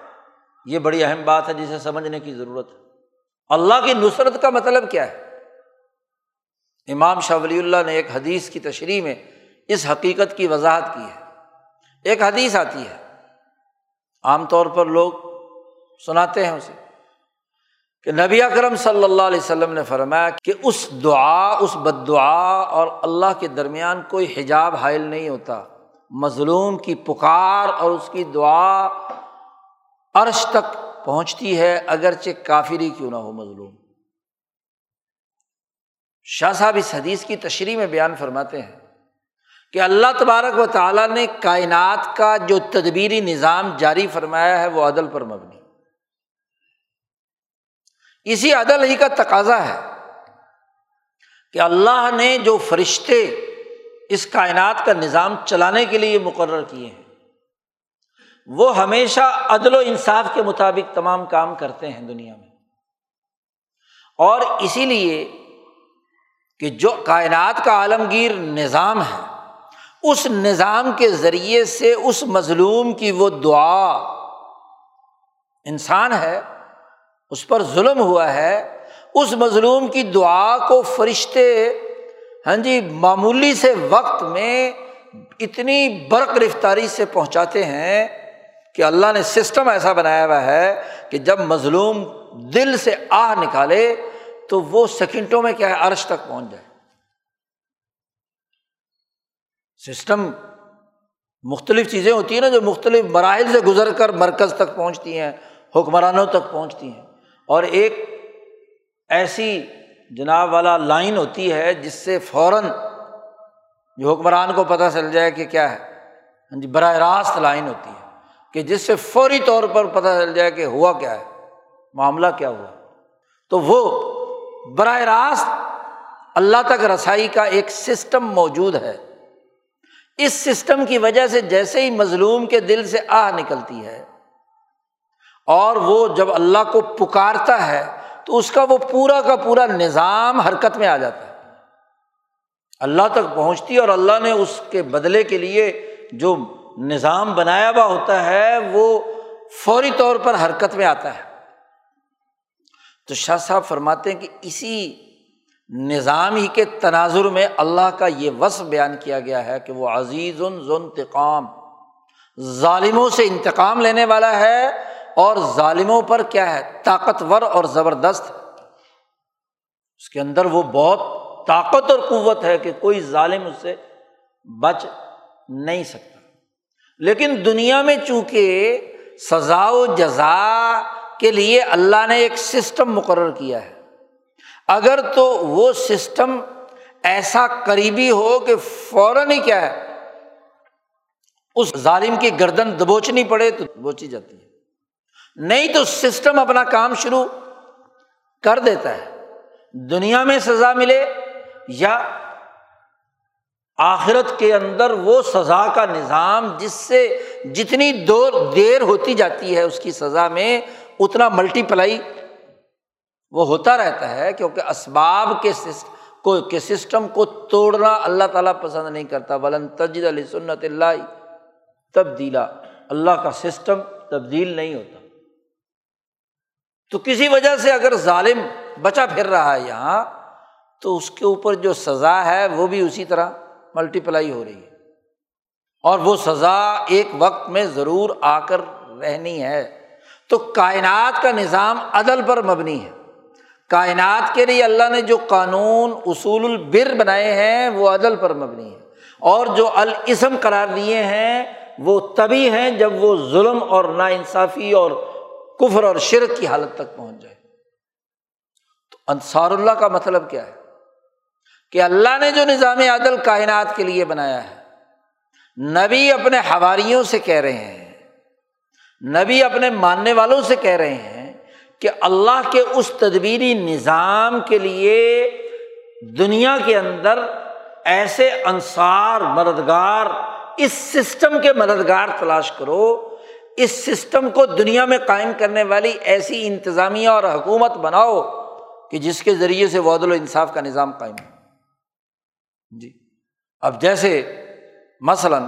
یہ بڑی اہم بات ہے جسے سمجھنے کی ضرورت ہے۔ اللہ کی نصرت کا مطلب کیا ہے؟ امام شاہ ولی اللہ نے ایک حدیث کی تشریح میں اس حقیقت کی وضاحت کی ہے۔ ایک حدیث آتی ہے۔ عام طور پر لوگ سناتے ہیں اسے۔ کہ نبی اکرم صلی اللہ علیہ وسلم نے فرمایا کہ اس دعا، اس بد دعا اور اللہ کے درمیان کوئی حجاب حائل نہیں ہوتا۔ مظلوم کی پکار اور اس کی دعا عرش تک پہنچتی ہے، اگرچہ کافری کیوں نہ ہو مظلوم۔ شاہ صاحب اس حدیث کی تشریح میں بیان فرماتے ہیں کہ اللہ تبارک و تعالیٰ نے کائنات کا جو تدبیری نظام جاری فرمایا ہے وہ عدل پر مبنی۔ اسی عدل ہی کا تقاضا ہے کہ اللہ نے جو فرشتے اس کائنات کا نظام چلانے کے لیے مقرر کیے ہیں، وہ ہمیشہ عدل و انصاف کے مطابق تمام کام کرتے ہیں دنیا میں۔ اور اسی لیے کہ جو کائنات کا عالمگیر نظام ہے، اس نظام کے ذریعے سے اس مظلوم کی وہ دعا انسان ہے، اس پر ظلم ہوا ہے، اس مظلوم کی دعا کو فرشتے ہاں جی معمولی سے وقت میں اتنی برق رفتاری سے پہنچاتے ہیں کہ اللہ نے سسٹم ایسا بنایا ہوا ہے کہ جب مظلوم دل سے آہ نکالے تو وہ سیکنڈوں میں کیا ہے؟ عرش تک پہنچ جائے۔ سسٹم مختلف چیزیں ہوتی ہیں نا جو مختلف مراحل سے گزر کر مرکز تک پہنچتی ہیں، حکمرانوں تک پہنچتی ہیں۔ اور ایک ایسی جناب والا لائن ہوتی ہے جس سے فوراً جو حکمران کو پتہ چل جائے کہ کیا ہے۔ ہاں جی براہ راست لائن ہوتی ہے کہ جس سے فوری طور پر پتہ چل جائے کہ ہوا کیا ہے، معاملہ کیا ہوا۔ تو وہ براہ راست اللہ تک رسائی کا ایک سسٹم موجود ہے۔ اس سسٹم کی وجہ سے جیسے ہی مظلوم کے دل سے آہ نکلتی ہے اور وہ جب اللہ کو پکارتا ہے تو اس کا وہ پورا کا پورا نظام حرکت میں آ جاتا ہے۔ اللہ تک پہنچتی اور اللہ نے اس کے بدلے کے لیے جو نظام بنایا ہوا ہوتا ہے وہ فوری طور پر حرکت میں آتا ہے۔ تو شاہ صاحب فرماتے ہیں کہ اسی نظام ہی کے تناظر میں اللہ کا یہ وصف بیان کیا گیا ہے کہ وہ عزیز انتقام، ظالموں سے انتقام لینے والا ہے اور ظالموں پر کیا ہے؟ طاقتور اور زبردست اس کے اندر وہ بہت طاقت اور قوت ہے کہ کوئی ظالم اس سے بچ نہیں سکتا۔ لیکن دنیا میں چونکہ سزا و جزا کے لیے اللہ نے ایک سسٹم مقرر کیا ہے۔ اگر تو وہ سسٹم ایسا قریبی ہو کہ فوراً ہی کیا ہے، اس ظالم کی گردن دبوچنی پڑے تو دبوچی جاتی ہے۔ نہیں تو سسٹم اپنا کام شروع کر دیتا ہے۔ دنیا میں سزا ملے یا آخرت کے اندر وہ سزا کا نظام جس سے جتنی دور دیر ہوتی جاتی ہے، اس کی سزا میں اتنا ملٹی پلائی وہ ہوتا رہتا ہے کیونکہ اسباب کے کو کے سسٹم کو توڑنا اللہ تعالیٰ پسند نہیں کرتا۔ بلند تجد علیہ سنت اللہ تبدیلا اللہ کا سسٹم تبدیل نہیں ہوتا۔ تو کسی وجہ سے اگر ظالم بچا پھر رہا ہے یہاں، تو اس کے اوپر جو سزا ہے وہ بھی اسی طرح ملٹی پلائی ہو رہی ہے۔ اور وہ سزا ایک وقت میں ضرور آ کر رہنی ہے۔ تو کائنات کا نظام عدل پر مبنی ہے۔ کائنات کے لیے اللہ نے جو قانون، اصول، البر بنائے ہیں، وہ عدل پر مبنی ہے۔ اور جو الاسم قرار دیے ہیں، وہ تبھی ہیں جب وہ ظلم اور نا انصافی اور کفر اور شرک کی حالت تک پہنچ جائے۔ تو انصار اللہ کا مطلب کیا ہے؟ کہ اللہ نے جو نظام عدل کائنات کے لیے بنایا ہے، نبی اپنے حواریوں سے کہہ رہے ہیں۔ نبی اپنے ماننے والوں سے کہہ رہے ہیں کہ اللہ کے اس تدبیری نظام کے لیے دنیا کے اندر ایسے انصار، مددگار، اس سسٹم کے مددگار تلاش کرو۔ اس سسٹم کو دنیا میں قائم کرنے والی ایسی انتظامیہ اور حکومت بناؤ کہ جس کے ذریعے سے وعد انصاف کا نظام قائم ہو۔ جی۔ اب جیسے مثلاً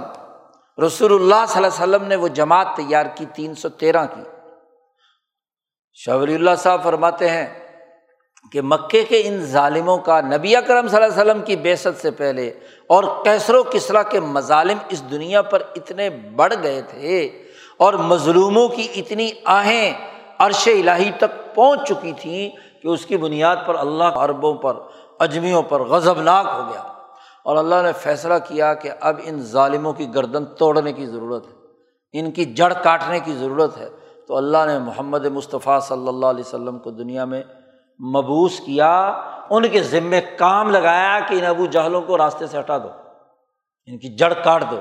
رسول اللہ صلی اللہ علیہ وسلم نے وہ جماعت تیار کی، تین سو تیرہ کی۔ شبری اللہ صاحب فرماتے ہیں کہ مکے کے ان ظالموں کا نبی اکرم صلی اللہ علیہ وسلم کی بےسط سے پہلے اور کیسر و کسرا کے مظالم اس دنیا پر اتنے بڑھ گئے تھے اور مظلوموں کی اتنی آہیں عرش الہی تک پہنچ چکی تھیں کہ اس کی بنیاد پر اللہ عربوں پر، اجمیوں پر غضبناک ہو گیا۔ اور اللہ نے فیصلہ کیا کہ اب ان ظالموں کی گردن توڑنے کی ضرورت ہے، ان کی جڑ کاٹنے کی ضرورت ہے۔ تو اللہ نے محمد مصطفیٰ صلی اللہ علیہ وسلم کو دنیا میں مبوس کیا، ان کے ذمے کام لگایا کہ ان ابو جہلوں کو راستے سے ہٹا دو، ان کی جڑ کاٹ دو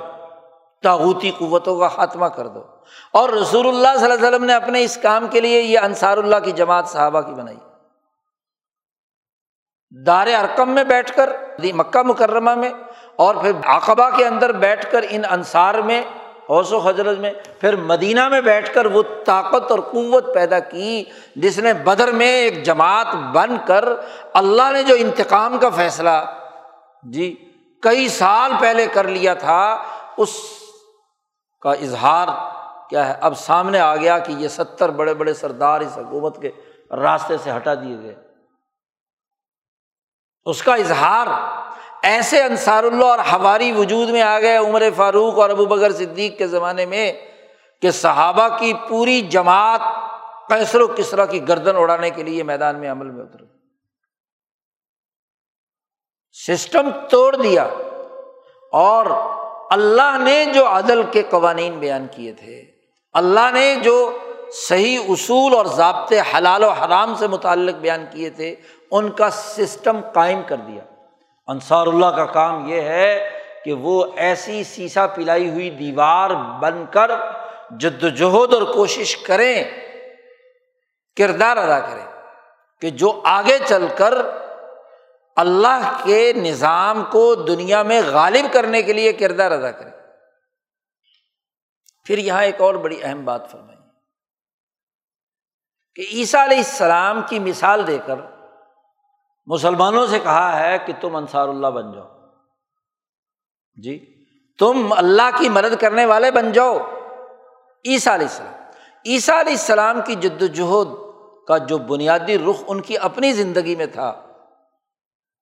تاغوتی قوتوں کا خاتمہ کر دو۔ اور رسول اللہ صلی اللہ علیہ وسلم نے اپنے اس کام کے لیے یہ انصار اللہ کی جماعت صحابہ کی بنائی۔ دار ارکم میں بیٹھ کر مکہ مکرمہ میں، اور پھر عقبہ کے اندر بیٹھ کر ان انصار میں، حوث و حضرت میں، پھر مدینہ میں بیٹھ کر وہ طاقت اور قوت پیدا کی، جس نے بدر میں ایک جماعت بن کر اللہ نے جو انتقام کا فیصلہ جی کئی سال پہلے کر لیا تھا، اس کا اظہار کیا ہے؟ اب سامنے آ گیا کہ یہ ستر بڑے بڑے سردار اس حکومت کے راستے سے ہٹا دیے گئے۔ اس کا اظہار ایسے انصار اللہ اور ہماری وجود میں آ گئے عمر فاروق اور ابو بکر صدیق کے زمانے میں کہ صحابہ کی پوری جماعت کیسر و کسرا کی گردن اڑانے کے لیے میدان میں عمل میں اتر سسٹم توڑ دیا اور اللہ نے جو عدل کے قوانین بیان کیے تھے، اللہ نے جو صحیح اصول اور ضابطے حلال و حرام سے متعلق بیان کیے تھے ان کا سسٹم قائم کر دیا۔ انصار اللہ کا کام یہ ہے کہ وہ ایسی سیسا پلائی ہوئی دیوار بن کر جد وجہد اور کوشش کریں، کردار ادا کریں کہ جو آگے چل کر اللہ کے نظام کو دنیا میں غالب کرنے کے لیے کردار ادا کرے پھر یہاں ایک اور بڑی اہم بات فرمائی کہ عیسیٰ علیہ السلام کی مثال دے کر مسلمانوں سے کہا ہے کہ تم انصار اللہ بن جاؤ۔ جی تم اللہ کی مدد کرنے والے بن جاؤ۔ عیسیٰ علیہ السلام، عیسیٰ علیہ السلام کی جد وجہد کا جو بنیادی رخ ان کی اپنی زندگی میں تھا،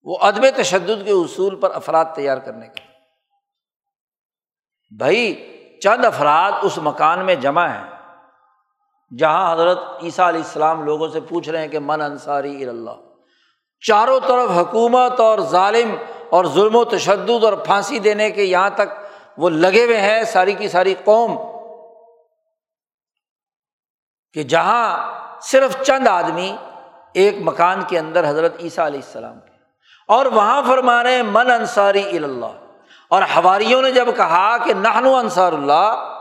وہ ادب تشدد کے اصول پر افراد تیار کرنے کا بھائی، چند افراد اس مکان میں جمع ہیں، جہاں حضرت عیسیٰ علیہ السلام لوگوں سے پوچھ رہے ہیں کہ من انصاری اللہ۔ چاروں طرف حکومت اور ظالم اور ظلم و تشدد اور پھانسی دینے کے یہاں تک وہ لگے ہوئے ہیں، ساری کی ساری قوم۔ کہ جہاں صرف چند آدمی ایک مکان کے اندر حضرت عیسیٰ علیہ السلام کے۔ اور وہاں فرما رہے من انصاری اللہ اور ہواریوں نے جب کہا کہ نہنو انصار اللہ،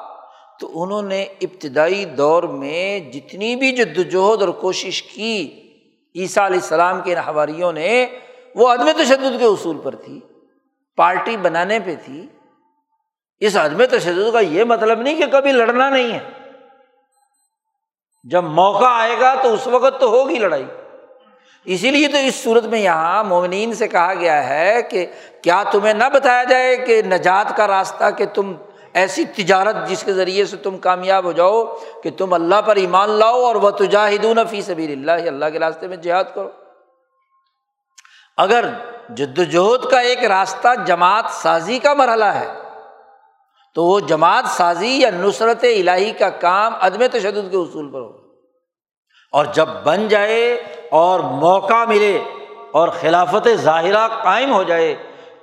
تو انہوں نے ابتدائی دور میں جتنی بھی جد وجہد اور کوشش کی عیسیٰ علیہ السلام کے ہواریوں نے، وہ عدم تشدد کے اصول پر تھی، پارٹی بنانے پہ تھی۔ اس عدم تشدد کا یہ مطلب نہیں کہ کبھی لڑنا نہیں ہے۔ جب موقع آئے گا تو اس وقت تو ہوگی لڑائی۔ اسی لیے تو اس صورت میں یہاں مومنین سے کہا گیا ہے کہ کیا تمہیں نہ بتایا جائے کہ نجات کا راستہ کہ تم ایسی تجارت جس کے ذریعے سے تم کامیاب ہو جاؤ کہ تم اللہ پر ایمان لاؤ اور وہ تجاہدون فی سبیر اللہ اللہ کے راستے میں جہاد کرو۔ اگر جد وجہد کا ایک راستہ جماعت سازی کا مرحلہ ہے، تو وہ جماعت سازی یا نصرت الہی کا کام عدم تشدد کے اصول پر ہو اور جب بن جائے اور موقع ملے اور خلافت ظاہرہ قائم ہو جائے،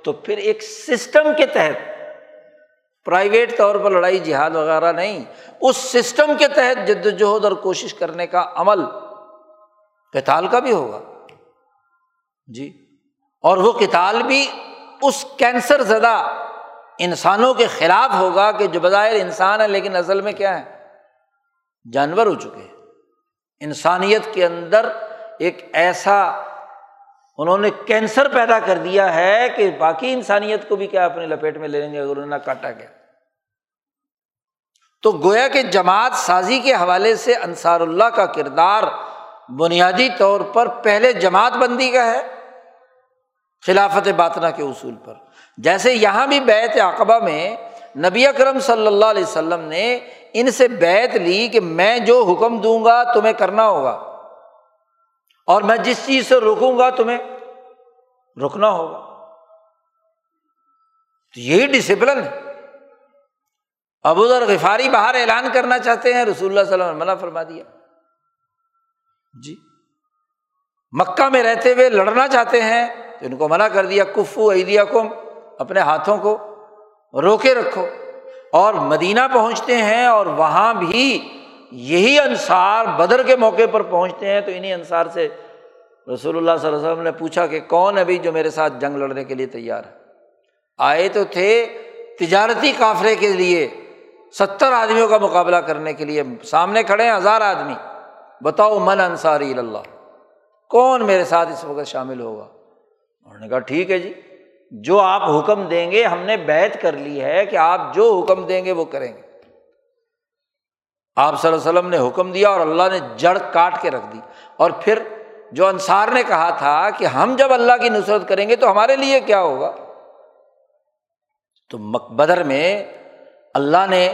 تو پھر ایک سسٹم کے تحت پرائیویٹ طور پر لڑائی جہاد وغیرہ نہیں، اس سسٹم کے تحت جد وجہد اور کوشش کرنے کا عمل کتال کا بھی ہوگا۔ جی اور وہ کتال بھی اس کینسر زدہ انسانوں کے خلاف ہوگا کہ جو بظاہر انسان ہے لیکن اصل میں کیا ہے جانور ہو چکے انسانیت کے اندر ایک ایسا انہوں نے کینسر پیدا کر دیا ہے کہ باقی انسانیت کو بھی کیا اپنے لپیٹ میں لے لیں گے اگر انہوں نے کاٹا گیا۔ تو گویا کہ جماعت سازی کے حوالے سے انصار اللہ کا کردار بنیادی طور پر پہلے جماعت بندی کا ہے، خلافت باطنا کے اصول پر۔ جیسے یہاں بھی بیت عقبہ میں نبی اکرم صلی اللہ علیہ وسلم نے ان سے بیت لی کہ میں جو حکم دوں گا تمہیں کرنا ہوگا۔ اور میں جس چیز سے روکوں گا تمہیں رکنا ہوگا۔ تو یہی ڈسپلن ہے۔ ابو ذر غفاری باہر اعلان کرنا چاہتے ہیں، رسول اللہ صلی اللہ علیہ منع فرما دیا۔ جی۔ مکہ میں رہتے ہوئے لڑنا چاہتے ہیں، تو ان کو منع کر دیا، کفو عیدیا کم اپنے ہاتھوں کو روکے رکھو۔ اور مدینہ پہنچتے ہیں اور وہاں بھی یہی انصار بدر کے موقع پر پہنچتے ہیں تو انہیں انصار سے رسول اللہ صلی اللہ علیہ وسلم نے پوچھا کہ کون ابھی جو میرے ساتھ جنگ لڑنے کے لیے تیار ہے؟ آئے تو تھے تجارتی کافرے کے لیے ستر آدمیوں کا مقابلہ کرنے کے لیے۔ سامنے کھڑے ہیں ہزار آدمی۔ بتاؤ من انصاری اللہ؟ کون میرے ساتھ اس وقت شامل ہوگا؟ انہوں نے کہا، ٹھیک ہے جی جو آپ حکم دیں گے، ہم نے بیت کر لی ہے کہ آپ جو حکم دیں گے وہ کریں گے۔ آپ صلی اللہ علیہ وسلم نے حکم دیا اور اللہ نے جڑ کاٹ کے رکھ دی۔ اور پھر جو انصار نے کہا تھا کہ ہم جب اللہ کی نصرت کریں گے تو ہمارے لیے کیا ہوگا؟ تو مقبدر میں اللہ نے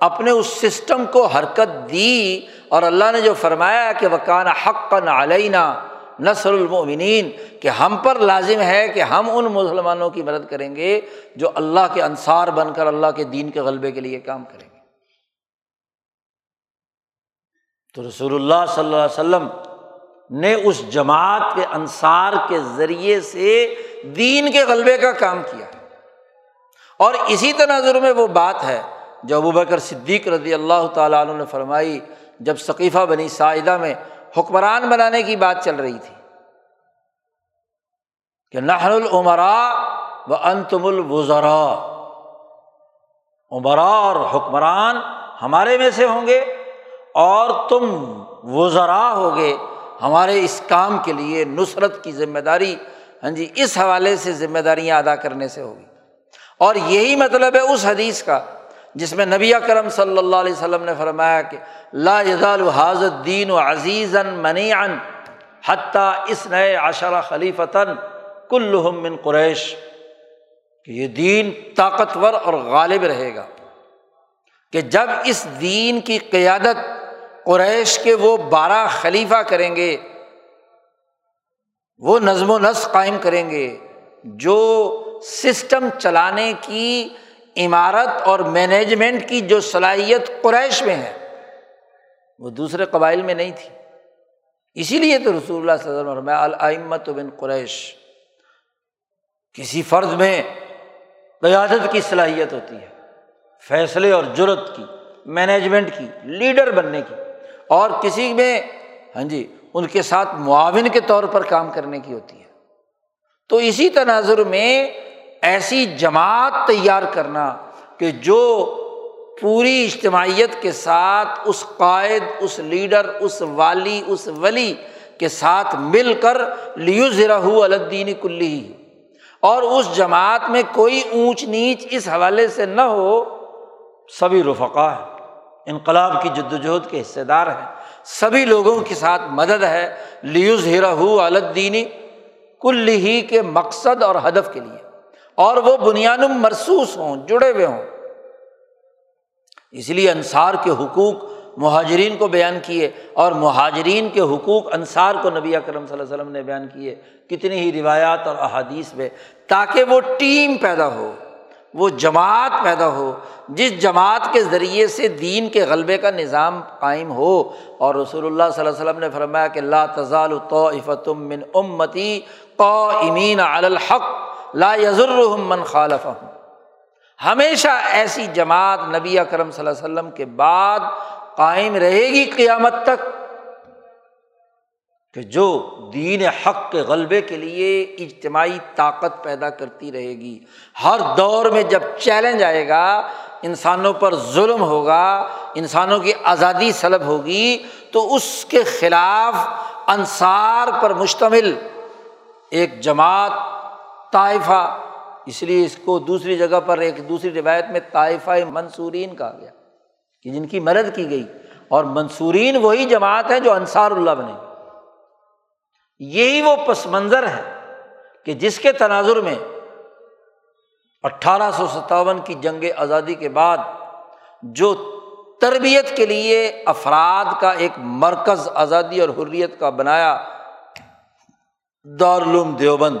اپنے اس سسٹم کو حرکت دی اور اللہ نے جو فرمایا کہ وہ حق علینا نسر المؤمنین کہ ہم پر لازم ہے کہ ہم ان مسلمانوں کی مدد کریں گے جو اللہ کے انصار بن کر اللہ کے دین کے غلبے کے لیے کام کریں گے تو رسول اللہ صلی اللہ علیہ وسلم نے اس جماعت کے انصار کے ذریعے سے دین کے غلبے کا کام کیا۔ اور اسی تناظر میں وہ بات ہے جو ابو بکر صدیق رضی اللہ تعالیٰ عنہ نے فرمائی جب ثقیفہ بنی ساعدہ میں حکمران بنانے کی بات چل رہی تھی کہ نحن العمرا و انتم الوزرا عمرا اور حکمران ہمارے میں سے ہوں گے۔ اور تم وزرا ہوگے، ہمارے اس کام کے لیے نصرت کی ذمہ داری ہاں جی اس حوالے سے ذمہ داریاں ادا کرنے سے ہوگی۔ اور یہی مطلب ہے اس حدیث کا، جس میں نبی کرم صلی اللہ علیہ وسلم نے فرمایا کہ لا یزال حاضر دین و عزیز منی ان حتیٰ اس نئے عشرہ خلیفتاً من قریش۔ کہ یہ دین طاقتور اور غالب رہے گا کہ جب اس دین کی قیادت قریش کے وہ بارہ خلیفہ کریں گے، وہ نظم و نسق قائم کریں گے جو سسٹم چلانے کی عمارت اور مینجمنٹ کی جو صلاحیت قریش میں ہے، وہ دوسرے قبائل میں نہیں تھی۔ اسی لیے تو رسول اللہ صلی اللہ علیہ وسلم العمت بن قریش۔ کسی فرد میں قیادت کی صلاحیت ہوتی ہے، فیصلے اور جرت کی، مینجمنٹ کی، لیڈر بننے کی۔ اور کسی میں ہاں جی ان کے ساتھ معاون کے طور پر کام کرنے کی ہوتی ہے۔ تو اسی تناظر میں ایسی جماعت تیار کرنا کہ جو پوری اجتماعیت کے ساتھ اس قائد، اس لیڈر، اس والی، اس ولی کے ساتھ مل کر لیو ذرا الدین کلی۔ اور اس جماعت میں کوئی اونچ نیچ اس حوالے سے نہ ہو، سبھی رفقا ہے انقلاب کی جد وجہد کے حصے دار ہیں۔ سبھی لوگوں کے ساتھ مدد ہے۔ لیوز ہیرا الدینی کل ہی کے مقصد اور ہدف کے لیے۔ اور وہ بنیاد مرسوس ہوں، جڑے ہوئے ہوں۔ اس لیے انصار کے حقوق مہاجرین کو بیان کیے اور مہاجرین کے حقوق انصار کو نبی اکرم صلی اللہ علیہ وسلم نے بیان کیے۔ کتنی ہی روایات اور احادیث میں تاکہ وہ ٹیم پیدا ہو۔ وہ جماعت پیدا ہو، جس جماعت کے ذریعے سے دین کے غلبے کا نظام قائم ہو۔ اور رسول اللہ صلی اللہ علیہ وسلم نے فرمایا کہ اللہ تضال تو من امتی قو امین الحق، لا یزر من خالف ہمیشہ ایسی جماعت نبی اکرم صلی اللہ علیہ وسلم کے بعد قائم رہے گی قیامت تک۔ کہ جو دین حق کے غلبے کے لیے اجتماعی طاقت پیدا کرتی رہے گی۔ ہر دور میں جب چیلنج آئے گا، انسانوں پر ظلم ہوگا، انسانوں کی آزادی سلب ہوگی، تو اس کے خلاف انصار پر مشتمل ایک جماعت طائفہ، اس لیے اس کو دوسری جگہ پر ایک دوسری روایت میں طائفہ منصورین کہا گیا کہ جن کی مدد کی گئی۔ اور منصورین وہی جماعت ہے جو انصار اللہ بنے۔ گی یہی وہ پس منظر ہے کہ جس کے تناظر میں اٹھارہ سو ستاون کی جنگ آزادی کے بعد جو تربیت کے لیے افراد کا ایک مرکز آزادی اور حریت کا بنایا دارالعلوم دیوبند،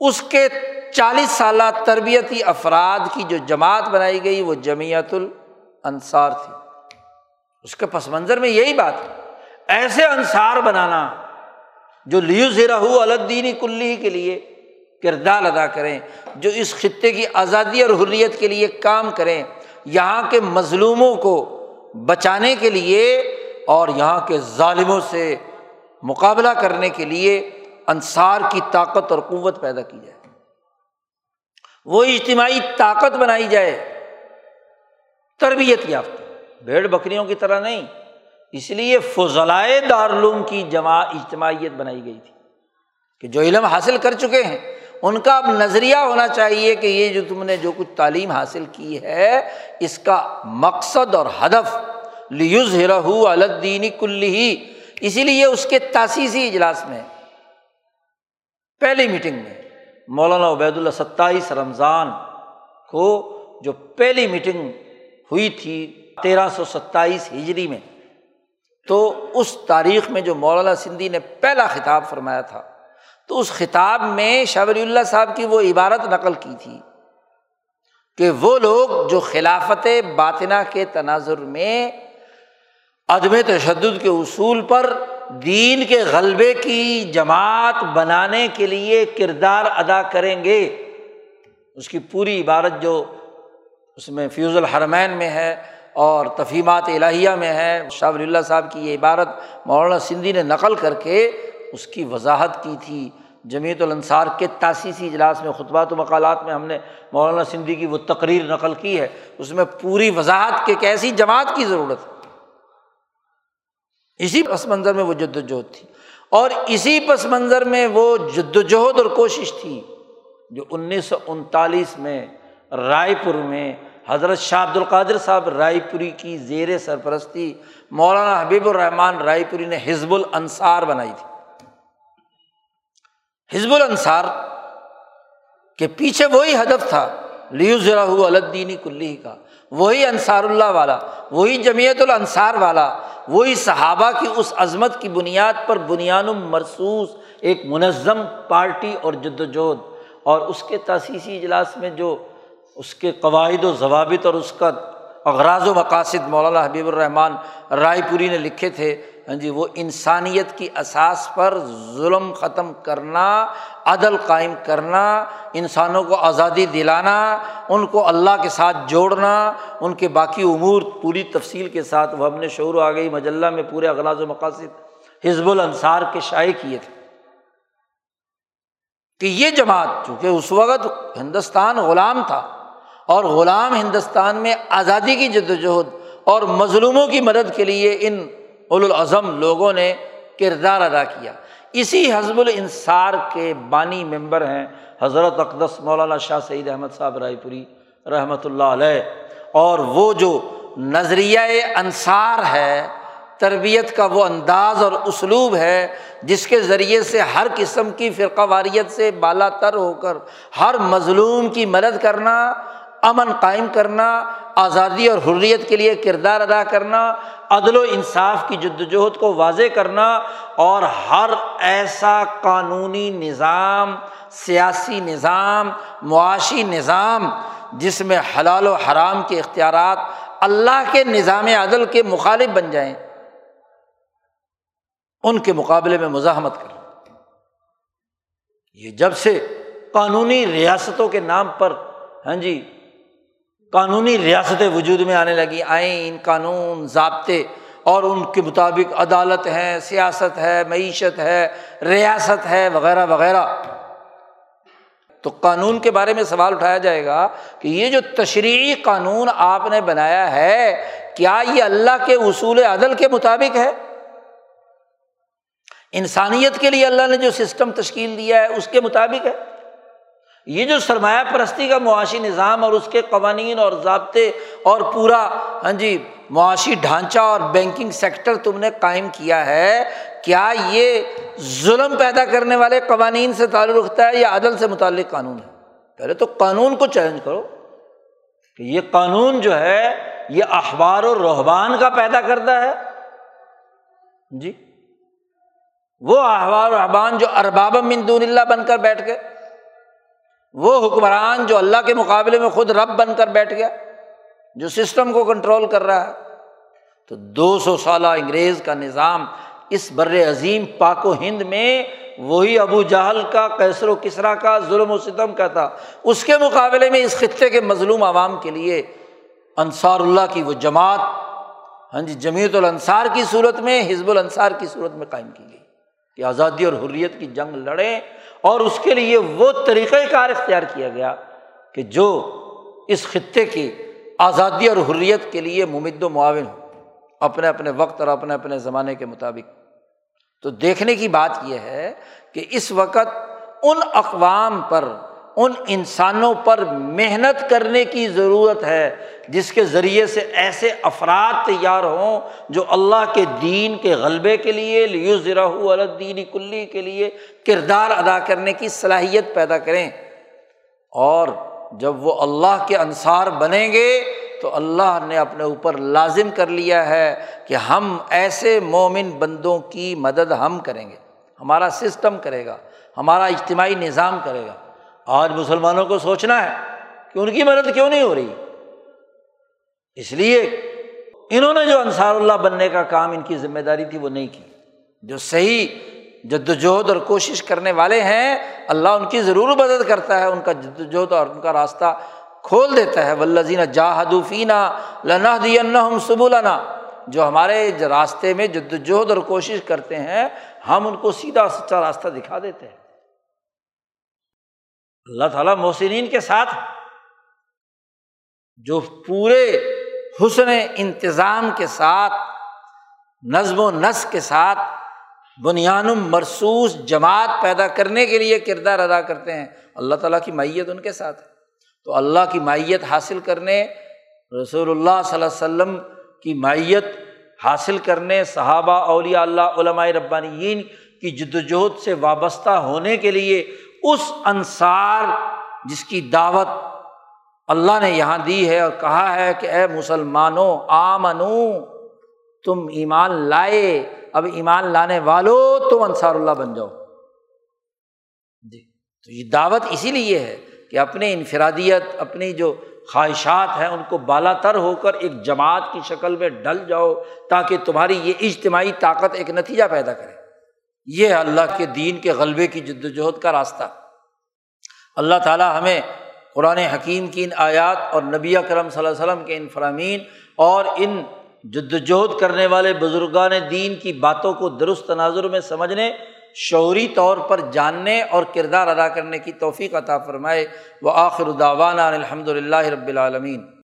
اس کے چالیس سالہ تربیتی افراد کی جو جماعت بنائی گئی، وہ جمیعت الانصار تھی۔ اس کے پس منظر میں یہی بات ہے۔ ایسے انصار بنانا جو لیو زیرا الدینی کلی کے لیے کردار ادا کریں، جو اس خطے کی آزادی اور حریت کے لیے کام کریں، یہاں کے مظلوموں کو بچانے کے لیے اور یہاں کے ظالموں سے مقابلہ کرنے کے لیے انصار کی طاقت اور قوت پیدا کی جائے۔ وہ اجتماعی طاقت بنائی جائے، تربیت یافتہ، بھیڑ بکریوں کی طرح نہیں۔ اس لیے فضلائے دارالعلوم کی جمع اجتماعیت بنائی گئی تھی کہ جو علم حاصل کر چکے ہیں، ان کا اب نظریہ ہونا چاہیے کہ یہ جو تم نے جو کچھ تعلیم حاصل کی ہے، اس کا مقصد اور ہدف لیوز ہرہ الدینی کل ہی اسی لیے اس کے تاسیسی اجلاس میں، پہلی میٹنگ میں مولانا عبید اللہ ستائیس رمضان کو جو پہلی میٹنگ ہوئی تھی، تیرہ سو ستائیس ہجری میں تو اس تاریخ میں جو مولانا سندھی نے پہلا خطاب فرمایا تھا، تو اس خطاب میں شاہ ولی اللہ صاحب کی وہ عبارت نقل کی تھی کہ وہ لوگ جو خلافت باطنا کے تناظر میں عدم تشدد کے اصول پر دین کے غلبے کی جماعت بنانے کے لیے کردار ادا کریں گے، اس کی پوری عبارت جو اس میں فیوز الحرمین میں ہے اور تفہیمات الہیہ میں ہے۔ شاہ ولی اللہ صاحب کی یہ عبارت مولانا سندھی نے نقل کر کے اس کی وضاحت کی تھی۔ جمیعت الانصار کے تاسیسی اجلاس میں، خطبات و مقالات میں ہم نے مولانا سندھی کی وہ تقریر نقل کی ہے۔ اس میں پوری وضاحت کہ کیسی جماعت کی ضرورت ہے۔ اسی پس منظر میں وہ جد وجہد تھی۔ اور اسی پس منظر میں وہ جد وجہد اور کوشش تھی جو انیس سو انتالیس میں رائے پور میں حضرت شاہ عبد القادر صاحب رائے پوری کی زیر سرپرستی مولانا حبیب الرحمان رائے پوری نے حزب الانصار بنائی تھی۔ حزب الانصار کے پیچھے وہی ہدف تھا لیو ذرا الدینی کلی کا۔ وہی انصار اللہ والا، وہی جمیعت الانصار والا، وہی صحابہ کی اس عظمت کی بنیاد پر بنیاد مرسوس ایک منظم پارٹی اور جد وجہد اور اس کے تاسیسی اجلاس میں جو اس کے قواعد و ضوابط اور اس کا اغراض و مقاصد مولانا حبیب الرحمٰن رائے پوری نے لکھے تھے۔ ہاں جی وہ انسانیت کی اساس پر ظلم ختم کرنا، عدل قائم کرنا، انسانوں کو آزادی دلانا، ان کو اللہ کے ساتھ جوڑنا، ان کے باقی امور پوری تفصیل کے ساتھ وہ ہم نے شعور آ گئی مجلہ میں پورے اغلاظ و مقاصد حزب الانصار کے شائع کیے تھے۔ کہ یہ جماعت، چونکہ اس وقت ہندوستان غلام تھا اور غلام ہندوستان میں آزادی کی جد وجہد اور مظلوموں کی مدد کے لیے ان الاظم لوگوں نے کردار ادا کیا۔ اسی حزب الانصار کے بانی ممبر ہیں حضرت اقدس مولانا شاہ سعید احمد صاحب رائے پوری رحمۃ اللہ علیہ۔ اور وہ جو نظریۂ انصار ہے، تربیت کا وہ انداز اور اسلوب ہے، جس کے ذریعے سے ہر قسم کی فرقہ واریت سے بالا تر ہو کر ہر مظلوم کی مدد کرنا امن قائم کرنا، آزادی اور حریت کے لیے کردار ادا کرنا، عدل و انصاف کی جد وجہد کو واضح کرنا اور ہر ایسا قانونی نظام، سیاسی نظام، معاشی نظام جس میں حلال و حرام کے اختیارات اللہ کے نظام عدل کے مخالف بن جائیں، ان کے مقابلے میں مزاحمت کر یہ جب سے قانونی ریاستوں کے نام پر ہاں جی قانونی ریاستیں وجود میں آنے لگی، آئین، قانون، ضابطے، اور ان کے مطابق عدالت ہے، سیاست ہے، معیشت ہے، ریاست ہے، وغیرہ وغیرہ۔ تو قانون کے بارے میں سوال اٹھایا جائے گا کہ یہ جو تشریحی قانون آپ نے بنایا ہے، کیا یہ اللہ کے اصول عدل کے مطابق ہے؟ انسانیت کے لیے اللہ نے جو سسٹم تشکیل دیا ہے، اس کے مطابق ہے؟ یہ جو سرمایہ پرستی کا معاشی نظام اور اس کے قوانین اور ضابطے اور پورا ہاں جی معاشی ڈھانچہ اور بینکنگ سیکٹر تم نے قائم کیا ہے، کیا یہ ظلم پیدا کرنے والے قوانین سے تعلق رکھتا ہے یا عدل سے متعلق قانون ہے؟ پہلے تو قانون کو چیلنج کرو۔ کہ یہ قانون جو ہے، یہ اخبار و رحبان کا پیدا کرتا ہے۔ جی۔ وہ احبار احبان جو ارباب مندون اللہ بن کر بیٹھ گئے۔ وہ حکمران جو اللہ کے مقابلے میں خود رب بن کر بیٹھ گیا، جو سسٹم کو کنٹرول کر رہا ہے۔ تو دو سو سالہ انگریز کا نظام اس بر عظیم پاک و ہند میں وہی ابو جہل کا کیسر و کسرا کا، ظلم و ستم کا تھا۔ اس کے مقابلے میں اس خطے کے مظلوم عوام کے لیے انصار اللہ کی وہ جماعت ہاں جی جمیعت الانصار کی صورت میں، حزب الانصار کی صورت میں قائم کی گئی۔ کہ آزادی اور حریت کی جنگ لڑیں اور اس کے لیے وہ طریقۂ کار اختیار کیا گیا کہ جو اس خطے کی آزادی اور حریت کے لیے ممد و معاون ہو، اپنے اپنے وقت اور اپنے اپنے زمانے کے مطابق۔ تو دیکھنے کی بات یہ ہے کہ اس وقت ان اقوام پر ان انسانوں پر محنت کرنے کی ضرورت ہے، جس کے ذریعے سے ایسے افراد تیار ہوں جو اللہ کے دین کے غلبے کے لیے لیو ذرا الدین کلی کے لیے کردار ادا کرنے کی صلاحیت پیدا کریں۔ اور جب وہ اللہ کے انصار بنیں گے، تو اللہ نے اپنے اوپر لازم کر لیا ہے کہ ہم ایسے مومن بندوں کی مدد ہم کریں گے۔ ہمارا سسٹم کرے گا، ہمارا اجتماعی نظام کرے گا۔ آج مسلمانوں کو سوچنا ہے کہ ان کی مدد کیوں نہیں ہو رہی؟ اس لیے انہوں نے جو انصار اللہ بننے کا کام ان کی ذمہ داری تھی وہ نہیں کی۔ جو صحیح جد وجہد اور کوشش کرنے والے ہیں، اللہ ان کی ضرور مدد کرتا ہے، ان کا جد وجہد اور ان کا راستہ کھول دیتا ہے۔ ولزین جاہدوفینہ لنا دین سب النا جو ہمارے راستے میں جد وجہد اور کوشش کرتے ہیں، ہم ان کو سیدھا سچا راستہ دکھا دیتے ہیں۔ اللہ تعالیٰ محسنین کے ساتھ جو پورے حسن انتظام کے ساتھ، نظم و نسق کے ساتھ بنیان مرسوس جماعت پیدا کرنے کے لیے کردار ادا کرتے ہیں، اللہ تعالیٰ کی مائیت ان کے ساتھ ہے۔ تو اللہ کی مائیت حاصل کرنے، رسول اللہ صلی اللہ علیہ وسلم کی مائیت حاصل کرنے، صحابہ، اولیاء اللہ، علماء ربانیین کی جد وجہد سے وابستہ ہونے کے لیے اس انصار جس کی دعوت اللہ نے یہاں دی ہے اور کہا ہے کہ اے مسلمانوں، آمنو، تم ایمان لائے، اب ایمان لانے والو، تم انصار اللہ بن جاؤ۔ جی تو یہ دعوت اسی لیے ہے کہ اپنی انفرادیت، اپنی جو خواہشات ہیں، ان کو بالا تر ہو کر ایک جماعت کی شکل میں ڈل جاؤ تاکہ تمہاری یہ اجتماعی طاقت ایک نتیجہ پیدا کرے۔ یہ اللہ کے دین کے غلبے کی جد وجہد کا راستہ۔ اللہ تعالیٰ ہمیں قرآن حکیم کی ان آیات اور نبی کرم صلی اللہ علیہ وسلم کے ان فرامین اور ان جد وجہد کرنے والے بزرگان دین کی باتوں کو درست تناظر میں سمجھنے، شعوری طور پر جاننے اور کردار ادا کرنے کی توفیق عطا فرمائے۔ وہ آخر الداوانہ الحمد للہ رب العالمین۔